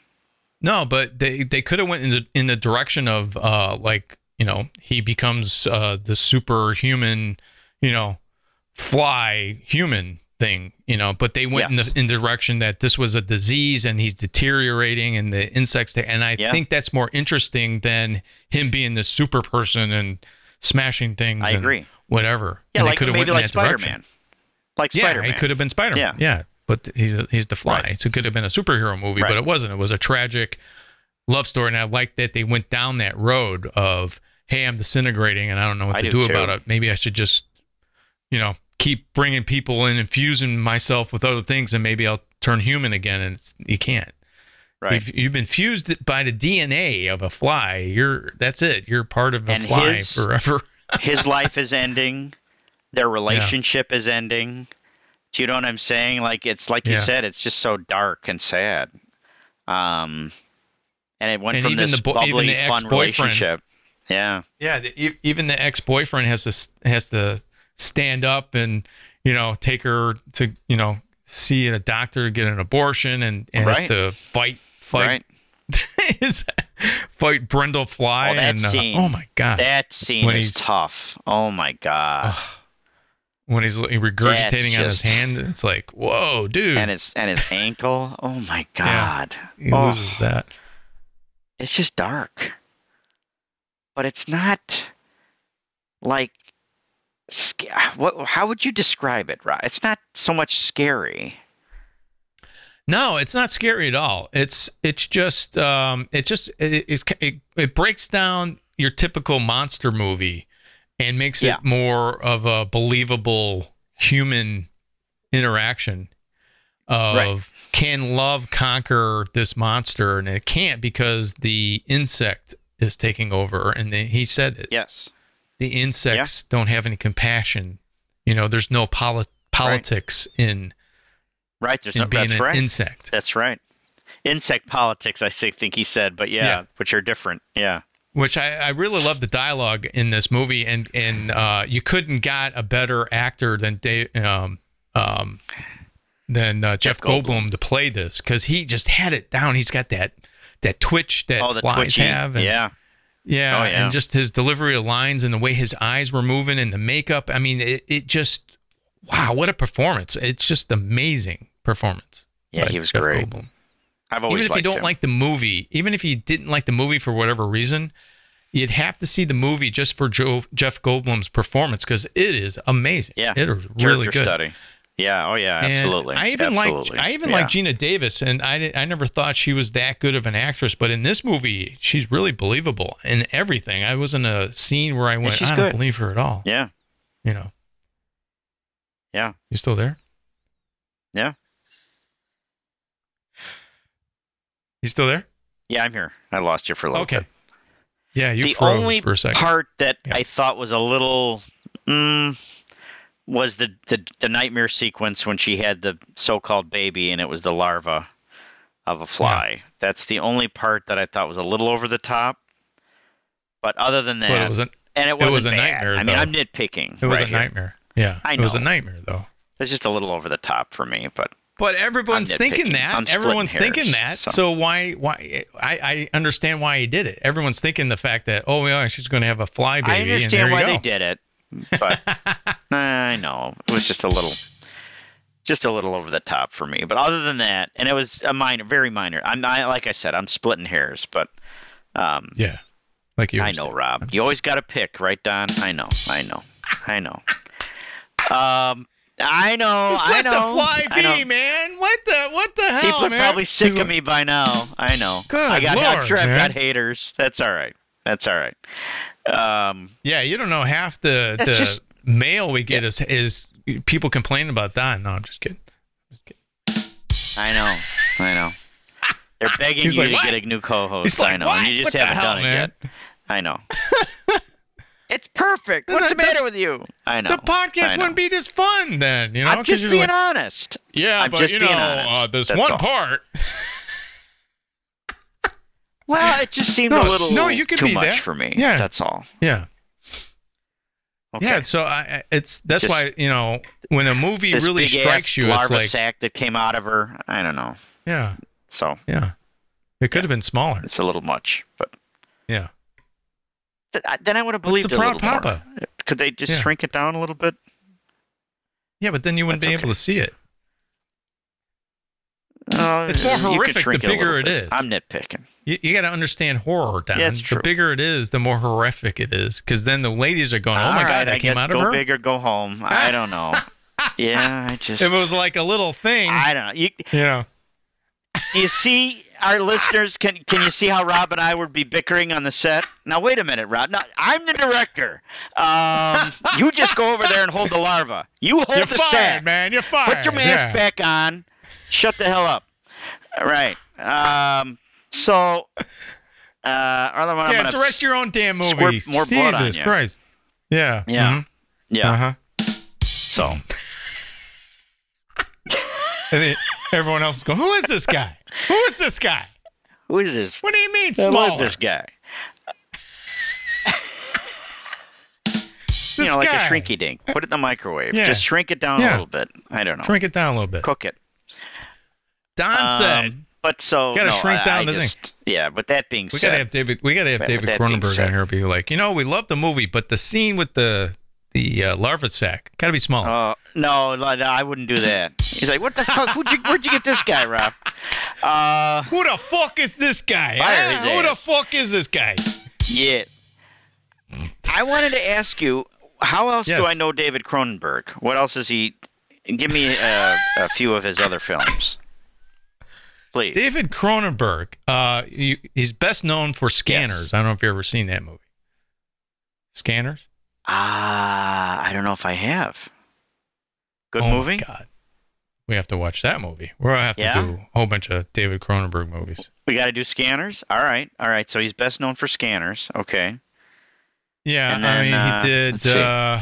Speaker 2: No, but they they could have went in the in the direction of uh like you know he becomes uh the superhuman you know fly human thing you know but they went
Speaker 4: Yes.
Speaker 2: in the in direction that this was a disease and he's deteriorating and the insects and I
Speaker 4: Yeah.
Speaker 2: think that's more interesting than him being the super person and smashing things.
Speaker 4: I
Speaker 2: and
Speaker 4: agree.
Speaker 2: Whatever.
Speaker 4: yeah
Speaker 2: And
Speaker 4: like
Speaker 2: could have
Speaker 4: maybe like spider-man
Speaker 2: direction.
Speaker 4: like
Speaker 2: Yeah,
Speaker 4: spider-man
Speaker 2: it could have been Spider Man.
Speaker 4: Yeah.
Speaker 2: Yeah. but he's he's the Fly,
Speaker 4: Right.
Speaker 2: so it could have been a superhero movie,
Speaker 4: Right.
Speaker 2: but it wasn't. It was a tragic love story, and I like that they went down that road of, hey, I'm disintegrating, and I don't know what
Speaker 4: I
Speaker 2: to
Speaker 4: do
Speaker 2: do, about it. Maybe I should just, you know, keep bringing people in, infusing myself with other things, and maybe I'll turn human again. And it's, you can't.
Speaker 4: right
Speaker 2: If you've been fused by the DNA of a fly, you're that's it. You're part of a
Speaker 4: And
Speaker 2: fly
Speaker 4: his-
Speaker 2: forever.
Speaker 4: his life is ending their relationship is ending do you know what i'm saying like it's like you said it's just so dark and sad um and it went
Speaker 2: And
Speaker 4: from
Speaker 2: even
Speaker 4: this
Speaker 2: the bo-
Speaker 4: bubbly,
Speaker 2: the
Speaker 4: fun relationship. Yeah.
Speaker 2: Yeah, the, even the ex boyfriend has to has to stand up and you know take her to you know see a doctor, get an abortion, and, and has to fight fight
Speaker 4: right.
Speaker 2: fight Brundlefly.
Speaker 4: Oh, that
Speaker 2: and uh, oh my god,
Speaker 4: that scene
Speaker 2: When
Speaker 4: is
Speaker 2: he's-
Speaker 4: tough. Oh my god.
Speaker 2: When he's regurgitating on his hand, it's like whoa, dude.
Speaker 4: and his and his ankle. Oh my god.
Speaker 2: He
Speaker 4: Oh.
Speaker 2: loses that.
Speaker 4: it's just dark. But it's not like what how would you describe it right it's not so much scary
Speaker 2: No, it's not scary at all. It's it's just um it just it it's, it, it breaks down your typical monster movie and makes
Speaker 4: Yeah.
Speaker 2: it more of a believable human interaction of
Speaker 4: Right.
Speaker 2: can love conquer this monster and it can't because the insect is taking over and the, he said it
Speaker 4: yes
Speaker 2: the insects don't have any compassion you know there's no poli- politics in
Speaker 4: right there's
Speaker 2: in
Speaker 4: no
Speaker 2: being
Speaker 4: that's
Speaker 2: an
Speaker 4: right
Speaker 2: insect
Speaker 4: That's right. Insect politics, I think he said, but yeah,
Speaker 2: Yeah.
Speaker 4: which are different. Yeah.
Speaker 2: which I, I really love the dialogue in this movie, and and uh, you couldn't got a better actor than Dave, um, um, than uh, Jeff,
Speaker 4: Jeff Goldblum.
Speaker 2: Goldblum. to play this because he just had it down. He's got that that twitch that
Speaker 4: Oh, the
Speaker 2: flies
Speaker 4: twitchy.
Speaker 2: have, and
Speaker 4: yeah.
Speaker 2: Yeah,
Speaker 4: Oh, yeah.
Speaker 2: and just his delivery of lines and the way his eyes were moving and the makeup. I mean, it, it just wow, what a performance! It's just amazing performance.
Speaker 4: Yeah, he was
Speaker 2: Jeff
Speaker 4: great.
Speaker 2: Goldblum.
Speaker 4: I've always
Speaker 2: Even if you don't
Speaker 4: him.
Speaker 2: like the movie, even if you didn't like the movie for whatever reason, you'd have to see the movie just for Joe, Jeff Goldblum's performance because it is amazing.
Speaker 4: Yeah.
Speaker 2: it is
Speaker 4: Character
Speaker 2: really good.
Speaker 4: study. Yeah. Oh yeah.
Speaker 2: And
Speaker 4: Absolutely.
Speaker 2: I even like I even
Speaker 4: yeah.
Speaker 2: like Geena Davis, and I I never thought she was that good of an actress, but in this movie, she's really believable in everything. I was in a scene where I went, I don't believe her at all.
Speaker 4: Yeah.
Speaker 2: You know,
Speaker 4: Yeah.
Speaker 2: you still there?
Speaker 4: Yeah.
Speaker 2: You still there?
Speaker 4: Yeah. I'm here. I lost you for a little
Speaker 2: Okay.
Speaker 4: bit.
Speaker 2: Yeah, you
Speaker 4: the
Speaker 2: froze
Speaker 4: only
Speaker 2: for a second.
Speaker 4: part that
Speaker 2: Yeah.
Speaker 4: I thought was a little mm, was the, the the nightmare sequence when she had the so-called baby and it was the larva of a fly. That's the only part that I thought was a little over the top. But other than that,
Speaker 2: it was a
Speaker 4: and it
Speaker 2: it
Speaker 4: wasn't
Speaker 2: was a
Speaker 4: bad.
Speaker 2: nightmare,
Speaker 4: I mean,
Speaker 2: though.
Speaker 4: I'm nitpicking.
Speaker 2: it was
Speaker 4: right
Speaker 2: a
Speaker 4: here.
Speaker 2: nightmare. Yeah,
Speaker 4: I
Speaker 2: it was a nightmare though.
Speaker 4: It's just a little over the top for me, but
Speaker 2: But everyone's thinking that.
Speaker 4: I'm
Speaker 2: Everyone's thinking
Speaker 4: hairs,
Speaker 2: that.
Speaker 4: so.
Speaker 2: So, why? Why? I, I understand why he did it. Everyone's thinking the fact that oh yeah, she's going to have a fly baby.
Speaker 4: I understand why they did it. But I know it was just a little, just a little over the top for me. But other than that, and it was a minor, very minor. I'm I, like I said, I'm splitting hairs, but um,
Speaker 2: Yeah, like you.
Speaker 4: I know,
Speaker 2: do.
Speaker 4: Rob. You always got to pick, right, Don? I know, I know, I know. Um, I know,
Speaker 2: Just
Speaker 4: I
Speaker 2: let
Speaker 4: know.
Speaker 2: the fly
Speaker 4: I know.
Speaker 2: be, man. What the what the hell,
Speaker 4: People are
Speaker 2: man?
Speaker 4: probably sick of me by now. I know.
Speaker 2: Good
Speaker 4: I got,
Speaker 2: Lord,
Speaker 4: I've got haters. That's all right. That's all right. Um,
Speaker 2: Yeah, you don't know half the the
Speaker 4: just-
Speaker 2: mail we get is is people complaining about that. No, I'm just kidding.
Speaker 4: I know. I know. They're begging
Speaker 2: He's
Speaker 4: you
Speaker 2: like,
Speaker 4: to
Speaker 2: "What?"
Speaker 4: get a new co-host.
Speaker 2: He's like,
Speaker 4: I know.
Speaker 2: "What?
Speaker 4: And you just
Speaker 2: What
Speaker 4: haven't
Speaker 2: hell,
Speaker 4: done
Speaker 2: man?"
Speaker 4: it yet. I know. it's perfect. What's the,
Speaker 2: The-
Speaker 4: matter with you? I know.
Speaker 2: The podcast
Speaker 4: know.
Speaker 2: wouldn't be this fun then, you know?
Speaker 4: I'm just being
Speaker 2: like,
Speaker 4: honest.
Speaker 2: yeah,
Speaker 4: I'm
Speaker 2: but
Speaker 4: just
Speaker 2: you
Speaker 4: being
Speaker 2: know,
Speaker 4: honest.
Speaker 2: uh, this
Speaker 4: That's
Speaker 2: one
Speaker 4: all.
Speaker 2: part.
Speaker 4: Well, it just seemed
Speaker 2: No,
Speaker 4: a little
Speaker 2: no, you could
Speaker 4: too
Speaker 2: be
Speaker 4: much
Speaker 2: that.
Speaker 4: for me.
Speaker 2: Yeah.
Speaker 4: That's all.
Speaker 2: Yeah,
Speaker 4: Okay.
Speaker 2: yeah. So I, it's that's
Speaker 4: Just-
Speaker 2: why you know when a movie really strikes you, it's
Speaker 4: larva
Speaker 2: like
Speaker 4: sac that came out of her. I don't know.
Speaker 2: yeah,
Speaker 4: So
Speaker 2: yeah. It could have been smaller.
Speaker 4: it's a little much, but
Speaker 2: Yeah.
Speaker 4: th- then I would have believed
Speaker 2: a
Speaker 4: it a
Speaker 2: proud
Speaker 4: more.
Speaker 2: papa.
Speaker 4: Could they just
Speaker 2: Yeah.
Speaker 4: shrink it down a little bit?
Speaker 2: Yeah, but then you wouldn't
Speaker 4: That's
Speaker 2: be able to see it.
Speaker 4: Uh,
Speaker 2: It's more horrific the bigger it
Speaker 4: bit.
Speaker 2: is.
Speaker 4: I'm nitpicking.
Speaker 2: You, you got to understand horror, Don.
Speaker 4: Yeah,
Speaker 2: the bigger it is, the more horrific it is. Because then the ladies are going, "Oh my
Speaker 4: All
Speaker 2: god,
Speaker 4: right,
Speaker 2: that
Speaker 4: I
Speaker 2: came
Speaker 4: guess
Speaker 2: out
Speaker 4: go
Speaker 2: of her."
Speaker 4: big or go home. I don't know. yeah, I just.
Speaker 2: If it was like a little thing,
Speaker 4: I don't know. You,
Speaker 2: you know.
Speaker 4: you see our listeners? Can Can you see how Rob and I would be bickering on the set? Now wait a minute, Rob. Now, I'm the director. Um, you just go over there and hold the larva. You hold
Speaker 2: You're
Speaker 4: the
Speaker 2: fired,
Speaker 4: sack.
Speaker 2: man. You're fired.
Speaker 4: Put your mask
Speaker 2: Yeah.
Speaker 4: back on. Shut the hell up. All right. Um, so, uh, other one I'm
Speaker 2: Yeah,
Speaker 4: gonna
Speaker 2: direct your own damn movie.
Speaker 4: more blood on
Speaker 2: Jesus
Speaker 4: you.
Speaker 2: Christ. Yeah.
Speaker 4: Yeah.
Speaker 2: mhm,
Speaker 4: yeah.
Speaker 2: Uh-huh.
Speaker 4: So
Speaker 2: And then everyone else is going, "Who is this guy? Who is this guy?
Speaker 4: who is this?
Speaker 2: What do you mean
Speaker 4: I love this guy.
Speaker 2: This
Speaker 4: you know, like
Speaker 2: guy.
Speaker 4: a shrinky dink. Put it in the microwave.
Speaker 2: Yeah.
Speaker 4: Just shrink it down
Speaker 2: Yeah.
Speaker 4: a little bit. I don't know.
Speaker 2: Shrink it down a little bit.
Speaker 4: Cook it.
Speaker 2: Don
Speaker 4: Um, But so
Speaker 2: Gotta
Speaker 4: no,
Speaker 2: shrink down
Speaker 4: I
Speaker 2: the thing.
Speaker 4: Yeah, but that being
Speaker 2: we
Speaker 4: said,
Speaker 2: gotta have David. We gotta have David Cronenberg
Speaker 4: said-
Speaker 2: on here. Be like, you know, we love the movie, but the scene with the the uh, larva sack gotta be smaller.
Speaker 4: Oh no, no, I wouldn't do that. He's like, "What the fuck? Where'd you, where'd you get this guy, Rob?" Uh,
Speaker 2: Who the fuck is this guy? Who the fuck is this guy?
Speaker 4: yeah. I wanted to ask you, how else
Speaker 2: Yes.
Speaker 4: do I know David Cronenberg? What else is he? Give me uh, a few of his other films, please.
Speaker 2: David Cronenberg. Uh, he, he's best known for Scanners. I don't know if you've ever seen that movie. Scanners.
Speaker 4: Ah, I don't know if I have. Good
Speaker 2: oh
Speaker 4: movie.
Speaker 2: My God. We have to watch that movie. We're gonna have to
Speaker 4: Yeah?
Speaker 2: do a whole bunch of David Cronenberg movies.
Speaker 4: We got to do Scanners. All right, all right. So he's best known for Scanners. Okay.
Speaker 2: Yeah,
Speaker 4: And
Speaker 2: I mean,
Speaker 4: uh,
Speaker 2: he did.
Speaker 4: let's see.
Speaker 2: Uh,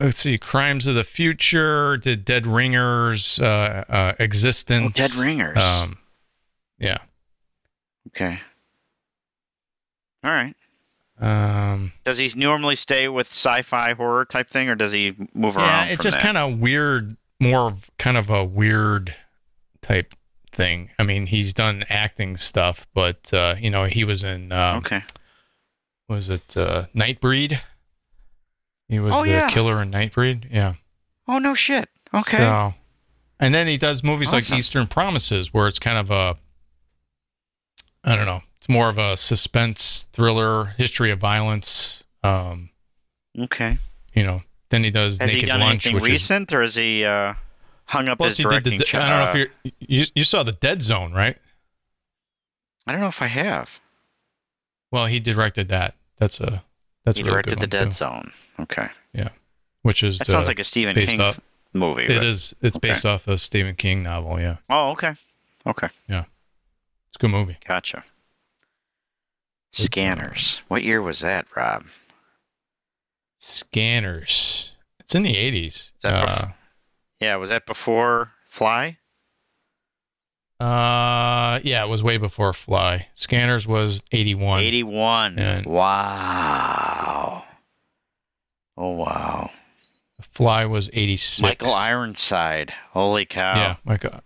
Speaker 2: let's see, Crimes of the Future. Did Dead Ringers. Uh, uh, eXistenZ.
Speaker 4: Oh, Dead Ringers.
Speaker 2: Um, yeah.
Speaker 4: Okay. All right.
Speaker 2: Um,
Speaker 4: Does he normally stay with sci-fi horror type thing, or does he move around?
Speaker 2: yeah, it's just kind of weird. More of kind of a weird type thing. I mean, he's done acting stuff, but uh, you know, he was in um,
Speaker 4: okay.
Speaker 2: was it uh, Nightbreed? He was
Speaker 4: Oh,
Speaker 2: the
Speaker 4: yeah.
Speaker 2: killer in Nightbreed. Yeah.
Speaker 4: Oh no shit. Okay.
Speaker 2: So, and then he does movies
Speaker 4: Awesome.
Speaker 2: like Eastern Promises, where it's kind of a, I don't know, it's more of a suspense thriller, history of violence. Um,
Speaker 4: okay.
Speaker 2: you know, then he does
Speaker 4: Has
Speaker 2: Naked
Speaker 4: he done
Speaker 2: Lunch,
Speaker 4: anything
Speaker 2: which is
Speaker 4: recent, or is he uh, hung up his directing?
Speaker 2: the.
Speaker 4: ch-
Speaker 2: I don't know if you're, you you saw the Dead Zone, right?
Speaker 4: I don't know if I have.
Speaker 2: Well, he directed that. That's a that's
Speaker 4: he
Speaker 2: a
Speaker 4: directed the Dead
Speaker 2: too.
Speaker 4: Zone. Okay.
Speaker 2: Yeah, which is
Speaker 4: That sounds
Speaker 2: uh,
Speaker 4: like a Stephen King
Speaker 2: off-
Speaker 4: movie.
Speaker 2: It
Speaker 4: but-
Speaker 2: is. It's
Speaker 4: Okay.
Speaker 2: based off a Stephen King novel. Yeah,
Speaker 4: Oh, okay. Okay.
Speaker 2: It's a good movie.
Speaker 4: Gotcha. Scanners. What year was that, Rob?
Speaker 2: Scanners. It's in the eighties.
Speaker 4: that
Speaker 2: Uh,
Speaker 4: Yeah, was that before Fly?
Speaker 2: uh, yeah, it was way before Fly. Scanners was eighty one.
Speaker 4: 81.
Speaker 2: And-
Speaker 4: Wow. Oh, wow.
Speaker 2: Fly was eighty six.
Speaker 4: Michael Ironside. Holy cow.
Speaker 2: Yeah, Michael.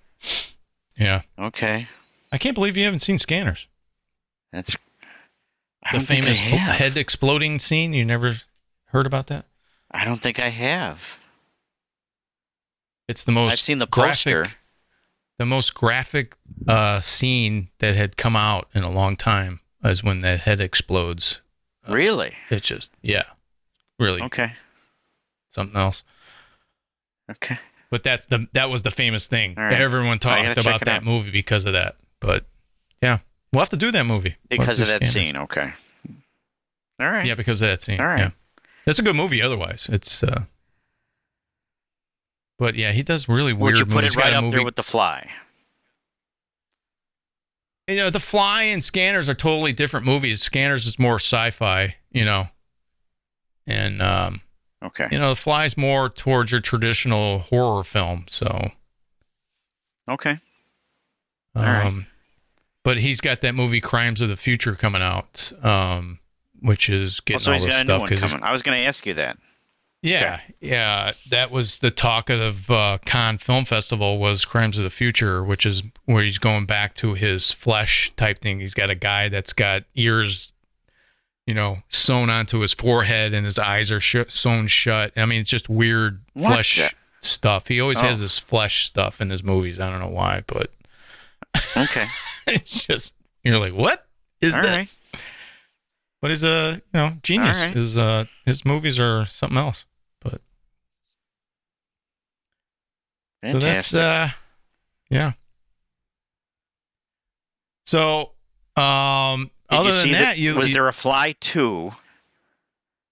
Speaker 2: Yeah,
Speaker 4: Okay.
Speaker 2: I can't believe you haven't seen Scanners.
Speaker 4: That's
Speaker 2: The
Speaker 4: don't think I
Speaker 2: famous head exploding scene. You never heard about that?
Speaker 4: I don't think I have.
Speaker 2: It's the most.
Speaker 4: I've seen the
Speaker 2: graphic,
Speaker 4: poster.
Speaker 2: The most graphic uh, scene that had come out in a long time is when that head explodes.
Speaker 4: Really?
Speaker 2: It's just yeah, really
Speaker 4: Okay.
Speaker 2: something else.
Speaker 4: Okay.
Speaker 2: But that's the that was the famous thing.
Speaker 4: Right.
Speaker 2: Everyone talked about that
Speaker 4: out.
Speaker 2: movie because of that. But yeah, we'll have to do that movie We'll
Speaker 4: Because of that scene. Okay. All right.
Speaker 2: Yeah, because of that scene.
Speaker 4: All right.
Speaker 2: Yeah. That's a good movie. Otherwise, it's. uh But yeah, he does really weird
Speaker 4: Would you put
Speaker 2: movies.
Speaker 4: it right up
Speaker 2: movie-
Speaker 4: there with The Fly?
Speaker 2: you know, The Fly and Scanners are totally different movies. Scanners is more sci-fi, you know, and um,
Speaker 4: Okay.
Speaker 2: you know, The Fly's more towards your traditional horror film. So,
Speaker 4: Okay.
Speaker 2: um,
Speaker 4: All right.
Speaker 2: But he's got that movie Crimes of the Future coming out, um, which is getting
Speaker 4: so
Speaker 2: all this
Speaker 4: got a new
Speaker 2: stuff because.
Speaker 4: I was going to ask you that.
Speaker 2: yeah, yeah, that was the talk of uh, Cannes Film Festival was Crimes of the Future, which is where he's going back to his flesh type thing. He's got a guy that's got ears, you know, sewn onto his forehead, and his eyes are sh- sewn shut. I mean, it's just weird
Speaker 4: What
Speaker 2: flesh
Speaker 4: the-
Speaker 2: stuff. He always
Speaker 4: Oh.
Speaker 2: has this flesh stuff in his movies. I don't know why, but
Speaker 4: Okay.
Speaker 2: it's just you're like, what is
Speaker 4: All
Speaker 2: this? But he's a you know genius.
Speaker 4: Right.
Speaker 2: His uh his movies are something else. But so that's uh yeah. So um
Speaker 4: Did
Speaker 2: other than that,
Speaker 4: the-
Speaker 2: you,
Speaker 4: was
Speaker 2: you-
Speaker 4: there a Fly 2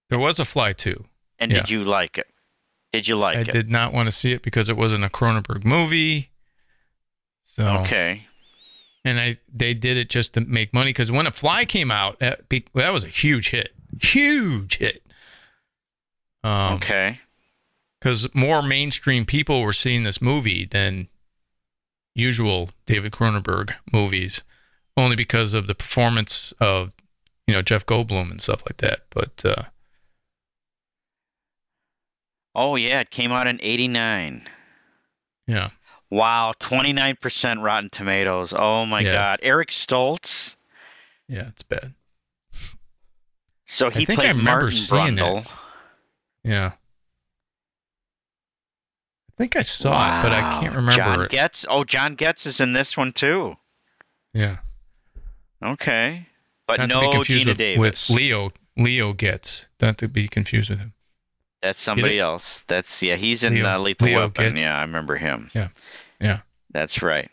Speaker 2: there was a fly too.
Speaker 4: and
Speaker 2: Yeah.
Speaker 4: did you like it? Did you like
Speaker 2: I
Speaker 4: it?
Speaker 2: I did not want to see it because it wasn't a Cronenberg movie. So
Speaker 4: Okay.
Speaker 2: and I they did it just to make money because when a fly came out, that, that was a huge hit, huge hit. Um,
Speaker 4: okay.
Speaker 2: because more mainstream people were seeing this movie than usual David Cronenberg movies, only because of the performance of you know Jeff Goldblum and stuff like that. But uh,
Speaker 4: Oh yeah, it came out in 89.
Speaker 2: yeah,
Speaker 4: Wow, 29% Rotten Tomatoes. Oh my
Speaker 2: Yeah,
Speaker 4: god. Eric Stoltz.
Speaker 2: yeah, it's bad.
Speaker 4: So he
Speaker 2: think I remember
Speaker 4: Martin
Speaker 2: seeing.
Speaker 4: Brundle.
Speaker 2: Yeah, I think I saw it, but I can't remember
Speaker 4: John
Speaker 2: it.
Speaker 4: Getz. Oh, John Getz is in this one too.
Speaker 2: yeah,
Speaker 4: Okay. But
Speaker 2: not
Speaker 4: no Geena
Speaker 2: with,
Speaker 4: Davis.
Speaker 2: with Leo. Leo Getz not to be confused with him.
Speaker 4: That's somebody else. That's yeah, he's in
Speaker 2: Leo-
Speaker 4: uh, Lethal
Speaker 2: Leo
Speaker 4: Weapon.
Speaker 2: Getz.
Speaker 4: Yeah, I remember him.
Speaker 2: Yeah. Yeah.
Speaker 4: That's right.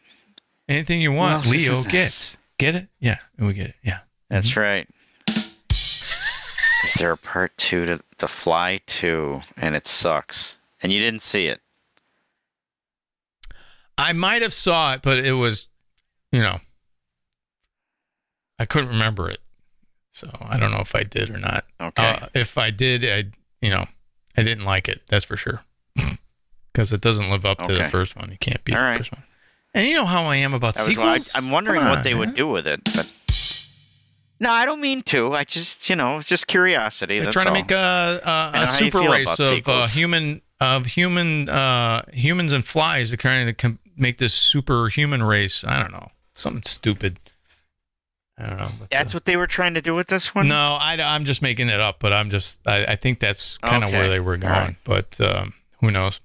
Speaker 2: Anything you want, Leo gets. Get it? Yeah, we get it. Yeah.
Speaker 4: That's
Speaker 2: Mm-hmm.
Speaker 4: right. Is there a part two to The Fly 2 and it sucks? And you didn't see it.
Speaker 2: I might have saw it, but it was, you know, I couldn't remember it. So I don't know if I did or not.
Speaker 4: Okay.
Speaker 2: Uh, if I did, I, you know, I didn't like it. That's for sure. Because it doesn't live up to the first one. You can't beat
Speaker 4: All
Speaker 2: the
Speaker 4: right.
Speaker 2: first one. And you know how I am about sequels.
Speaker 4: I, am wondering
Speaker 2: Come
Speaker 4: what
Speaker 2: on,
Speaker 4: they would do with it. But no, I don't mean to. I just, you know, it's just curiosity.
Speaker 2: They're trying to make a, a, a super race of uh, human of human uh, humans and flies. They're trying to com- make this super human race. I don't know, something stupid. I don't know. but,
Speaker 4: That's
Speaker 2: uh,
Speaker 4: what they were trying to do with this one.
Speaker 2: No, I, am just making it up, but I'm just I, I think that's kind of
Speaker 4: Okay.
Speaker 2: where they were going.
Speaker 4: right.
Speaker 2: But um, who knows?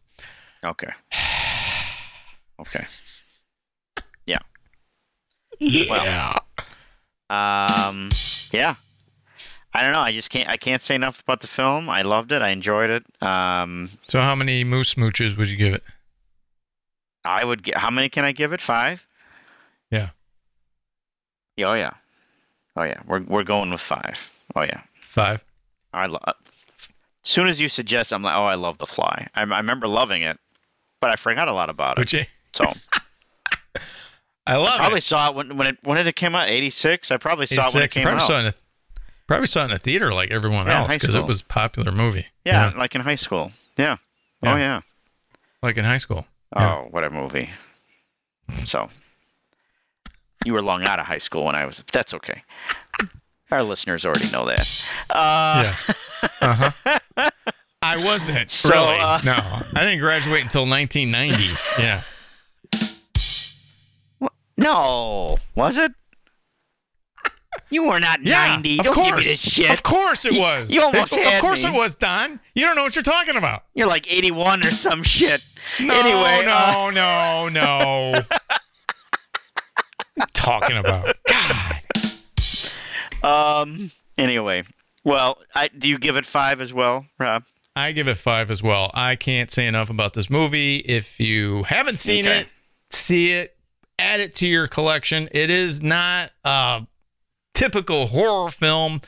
Speaker 4: Okay. Okay.
Speaker 2: Yeah.
Speaker 4: Um. Yeah. I don't know. I just can't. I can't say enough about the film. I loved it. I enjoyed it. Um.
Speaker 2: So how many moose smooches would you give it?
Speaker 4: I would get. How many can I give it? Five.
Speaker 2: Yeah.
Speaker 4: Yeah, Oh yeah. Oh yeah. We're we're going with five. Oh yeah.
Speaker 2: Five.
Speaker 4: I love. As soon as you suggest, I'm like, oh, I love The Fly. I, I remember loving it, but I forgot a lot about it.
Speaker 2: You?
Speaker 4: So
Speaker 2: I love I
Speaker 4: probably
Speaker 2: it.
Speaker 4: saw it when when it when it came out? Eighty six. I probably saw it when it came
Speaker 2: probably
Speaker 4: out.
Speaker 2: saw it in a, probably saw it in a theater like everyone
Speaker 4: Yeah,
Speaker 2: else because it was a popular movie.
Speaker 4: yeah, like in high school. Yeah. yeah. Oh
Speaker 2: Yeah.
Speaker 4: yeah.
Speaker 2: like in high school.
Speaker 4: Oh,
Speaker 2: Yeah.
Speaker 4: what a movie. So you were long out of high school when I was. That's okay. Our listeners already know that. Uh,
Speaker 2: yeah. Uh huh. I wasn't
Speaker 4: So,
Speaker 2: really.
Speaker 4: uh,
Speaker 2: no, I didn't graduate until 1990. Yeah.
Speaker 4: No, was it? You were not
Speaker 2: Yeah,
Speaker 4: 90.
Speaker 2: of
Speaker 4: Don't
Speaker 2: course.
Speaker 4: give me this shit.
Speaker 2: Of course it was.
Speaker 4: you almost
Speaker 2: It-
Speaker 4: had
Speaker 2: Of course
Speaker 4: me.
Speaker 2: it was, Don. You don't know what you're talking about.
Speaker 4: You're like 81 or some shit.
Speaker 2: No,
Speaker 4: anyway,
Speaker 2: no,
Speaker 4: uh,
Speaker 2: no, no. What you talking about? God.
Speaker 4: Um. Anyway, well, I, do you give it five as well, Rob?
Speaker 2: I give it five as well. I can't say enough about this movie. If you haven't seen
Speaker 4: Okay.
Speaker 2: it, see it, add it to your collection. It is not a typical horror film,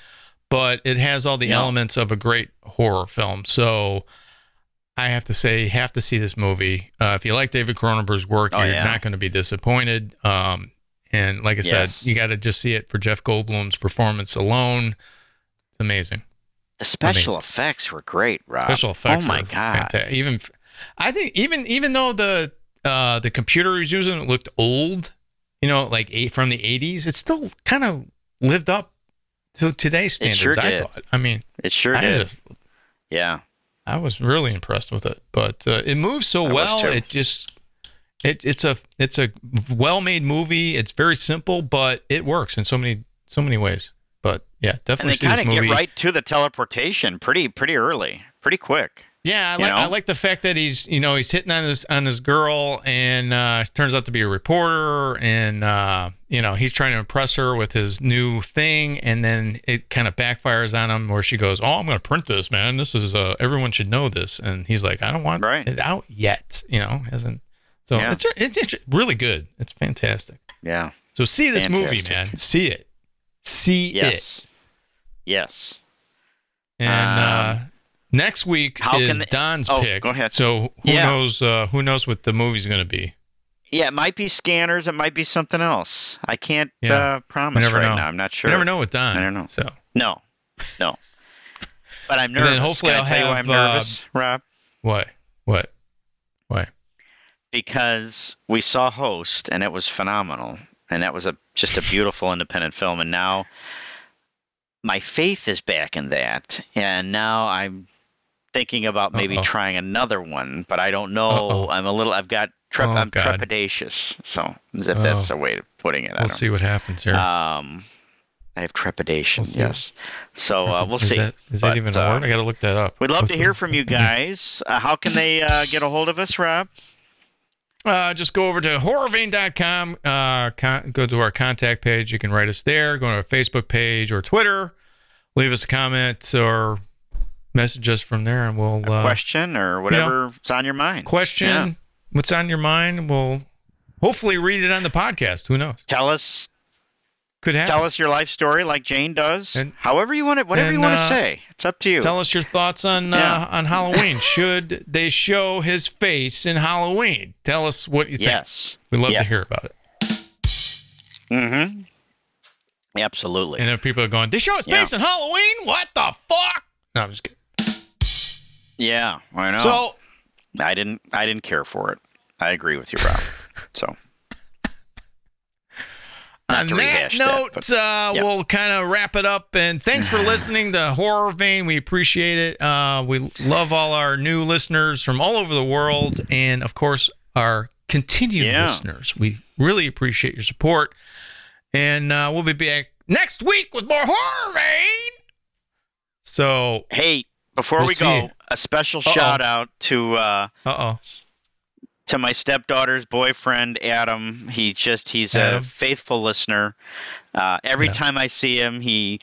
Speaker 2: but it has all the
Speaker 4: No.
Speaker 2: elements of a great horror film. So I have to say, you have to see this movie. Uh, if you like David Cronenberg's work,
Speaker 4: Oh,
Speaker 2: you're
Speaker 4: yeah.
Speaker 2: not going to be disappointed. Um, and like I
Speaker 4: Yes.
Speaker 2: said, you got to just see it for Jeff Goldblum's performance alone. It's amazing.
Speaker 4: The special
Speaker 2: Amazing.
Speaker 4: effects were great, Rob.
Speaker 2: Special effects.
Speaker 4: Oh my god.
Speaker 2: fanta- Even, I think even even though the uh, the computer he was using looked old, you know, like eight from the '80s, it still kind of lived up to today's standards.
Speaker 4: sure
Speaker 2: I thought. I mean,
Speaker 4: It sure
Speaker 2: I,
Speaker 4: did.
Speaker 2: just-
Speaker 4: yeah.
Speaker 2: I was really impressed with it, but uh, it moves so
Speaker 4: I
Speaker 2: well. It just it it's a it's a well made movie. It's very simple, but it works in so many so many ways. But yeah, definitely. And they
Speaker 4: kind of get right to the teleportation pretty pretty early, pretty quick.
Speaker 2: Yeah, I like I like the fact that he's you know he's hitting on this on this girl and uh, turns out to be a reporter and uh, you know he's trying to impress her with his new thing and then it kind of backfires on him where she goes oh I'm gonna print this man this is uh, everyone should know this and he's like I don't want
Speaker 4: Right.
Speaker 2: it out yet you know hasn't so
Speaker 4: Yeah.
Speaker 2: it's, it's it's really good it's fantastic
Speaker 4: Yeah.
Speaker 2: so see this movie man see it see it
Speaker 4: Yes. Yes.
Speaker 2: And uh,
Speaker 4: Um,
Speaker 2: next week
Speaker 4: how
Speaker 2: is
Speaker 4: they-
Speaker 2: Don's
Speaker 4: Oh,
Speaker 2: pick.
Speaker 4: go ahead.
Speaker 2: So who
Speaker 4: Yeah.
Speaker 2: knows? Uh, who knows what the movie's going to be?
Speaker 4: Yeah, it might be scanners. It might be something else. I can't
Speaker 2: Yeah.
Speaker 4: uh, promise right
Speaker 2: know.
Speaker 4: now. I'm not sure.
Speaker 2: You never know with Don.
Speaker 4: I don't know.
Speaker 2: So
Speaker 4: No, no. But I'm
Speaker 2: And then
Speaker 4: nervous.
Speaker 2: hopefully
Speaker 4: Can I
Speaker 2: I'll
Speaker 4: tell you why
Speaker 2: have,
Speaker 4: I'm
Speaker 2: uh,
Speaker 4: nervous, Rob?
Speaker 2: what? What? Why?
Speaker 4: Because we saw Host and it was phenomenal, and that was a just a beautiful independent film. And now my faith is back in that, and now I'm thinking about maybe
Speaker 2: Uh-oh.
Speaker 4: trying another one, but I don't know.
Speaker 2: Uh-oh.
Speaker 4: I'm a little. I've got. Trep-
Speaker 2: Oh,
Speaker 4: I'm
Speaker 2: God.
Speaker 4: trepidatious. So as if that's
Speaker 2: Oh.
Speaker 4: a way of putting it.
Speaker 2: We'll see what happens here.
Speaker 4: Um, I have trepidation.
Speaker 2: We'll
Speaker 4: yes. So uh, we'll
Speaker 2: is
Speaker 4: see.
Speaker 2: That, is that even a
Speaker 4: uh,
Speaker 2: word? I got to look that up.
Speaker 4: We'd love
Speaker 2: What's
Speaker 4: to hear from you guys. Uh, how can they uh, get a hold of us, Rob?
Speaker 2: Uh, just go over to horrorvein.com. Uh, con- go to our contact page. You can write us there. Go to our Facebook page or Twitter. Leave us a comment or message us from there, and we'll
Speaker 4: A
Speaker 2: uh,
Speaker 4: question or whatever's on your mind.
Speaker 2: question
Speaker 4: Yeah.
Speaker 2: what's on your mind. We'll hopefully read it on the podcast. Who knows?
Speaker 4: Tell us,
Speaker 2: Could happen.
Speaker 4: tell us your life story, like Jane does.
Speaker 2: And-
Speaker 4: However you want it, whatever you want to
Speaker 2: uh,
Speaker 4: say. It's up to you.
Speaker 2: Tell us your thoughts on
Speaker 4: Yeah.
Speaker 2: uh, on Halloween. Should they show his face in Halloween? Tell us what you think.
Speaker 4: yes.
Speaker 2: We'd love
Speaker 4: Yeah.
Speaker 2: to hear about it.
Speaker 4: Mm-hmm. Absolutely.
Speaker 2: And if people are going, they show his
Speaker 4: Yeah.
Speaker 2: face in Halloween? What the fuck? No, I'm just kidding.
Speaker 4: yeah, I know.
Speaker 2: So
Speaker 4: I didn't. I didn't care for it. I agree with you, Rob. so
Speaker 2: on that
Speaker 4: rehash that,
Speaker 2: note,
Speaker 4: but-
Speaker 2: uh,
Speaker 4: yeah.
Speaker 2: we'll kind of wrap it up. And thanks for listening to Horror Vein. We appreciate it. Uh, we love all our new listeners from all over the world, and of course, our continued
Speaker 4: Yeah.
Speaker 2: listeners. We really appreciate your support. And uh, we'll be back next week with more horror vein. So,
Speaker 4: Hey, before
Speaker 2: We'll
Speaker 4: we go,
Speaker 2: you.
Speaker 4: a special
Speaker 2: Uh-oh.
Speaker 4: shout out to uh,
Speaker 2: uh oh.
Speaker 4: To my stepdaughter's boyfriend Adam. He just he's
Speaker 2: Adam.
Speaker 4: a faithful listener. Uh, every
Speaker 2: Yeah.
Speaker 4: time I see him, he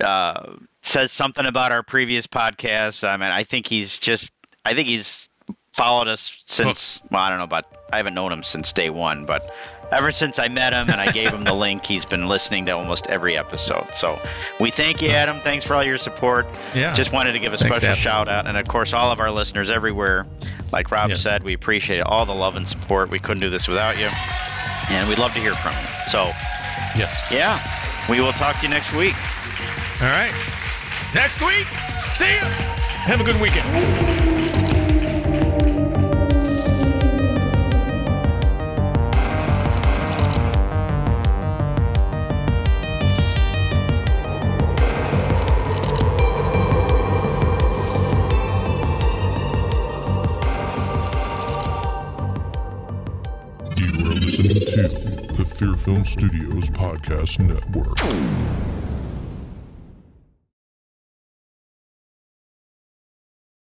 Speaker 4: uh, says something about our previous podcast. I mean, I think he's just I think he's followed us since well, I don't know about I haven't known him since day one, but ever since I met him and I gave him the link, he's been listening to almost every episode. So we thank you, Adam. Thanks for all your support.
Speaker 2: Yeah.
Speaker 4: Just wanted to give a
Speaker 2: Thanks,
Speaker 4: special
Speaker 2: Adam.
Speaker 4: shout out, and of course, all of our listeners everywhere. Like Rob
Speaker 2: Yes.
Speaker 4: said, we appreciate all the love and support. We couldn't do this without you, and we'd love to hear from you. So,
Speaker 2: yes.
Speaker 4: yeah, we will talk to you next week.
Speaker 2: All right. Next week. See you. Have a good weekend.
Speaker 1: To the Fear Film Studios Podcast Network.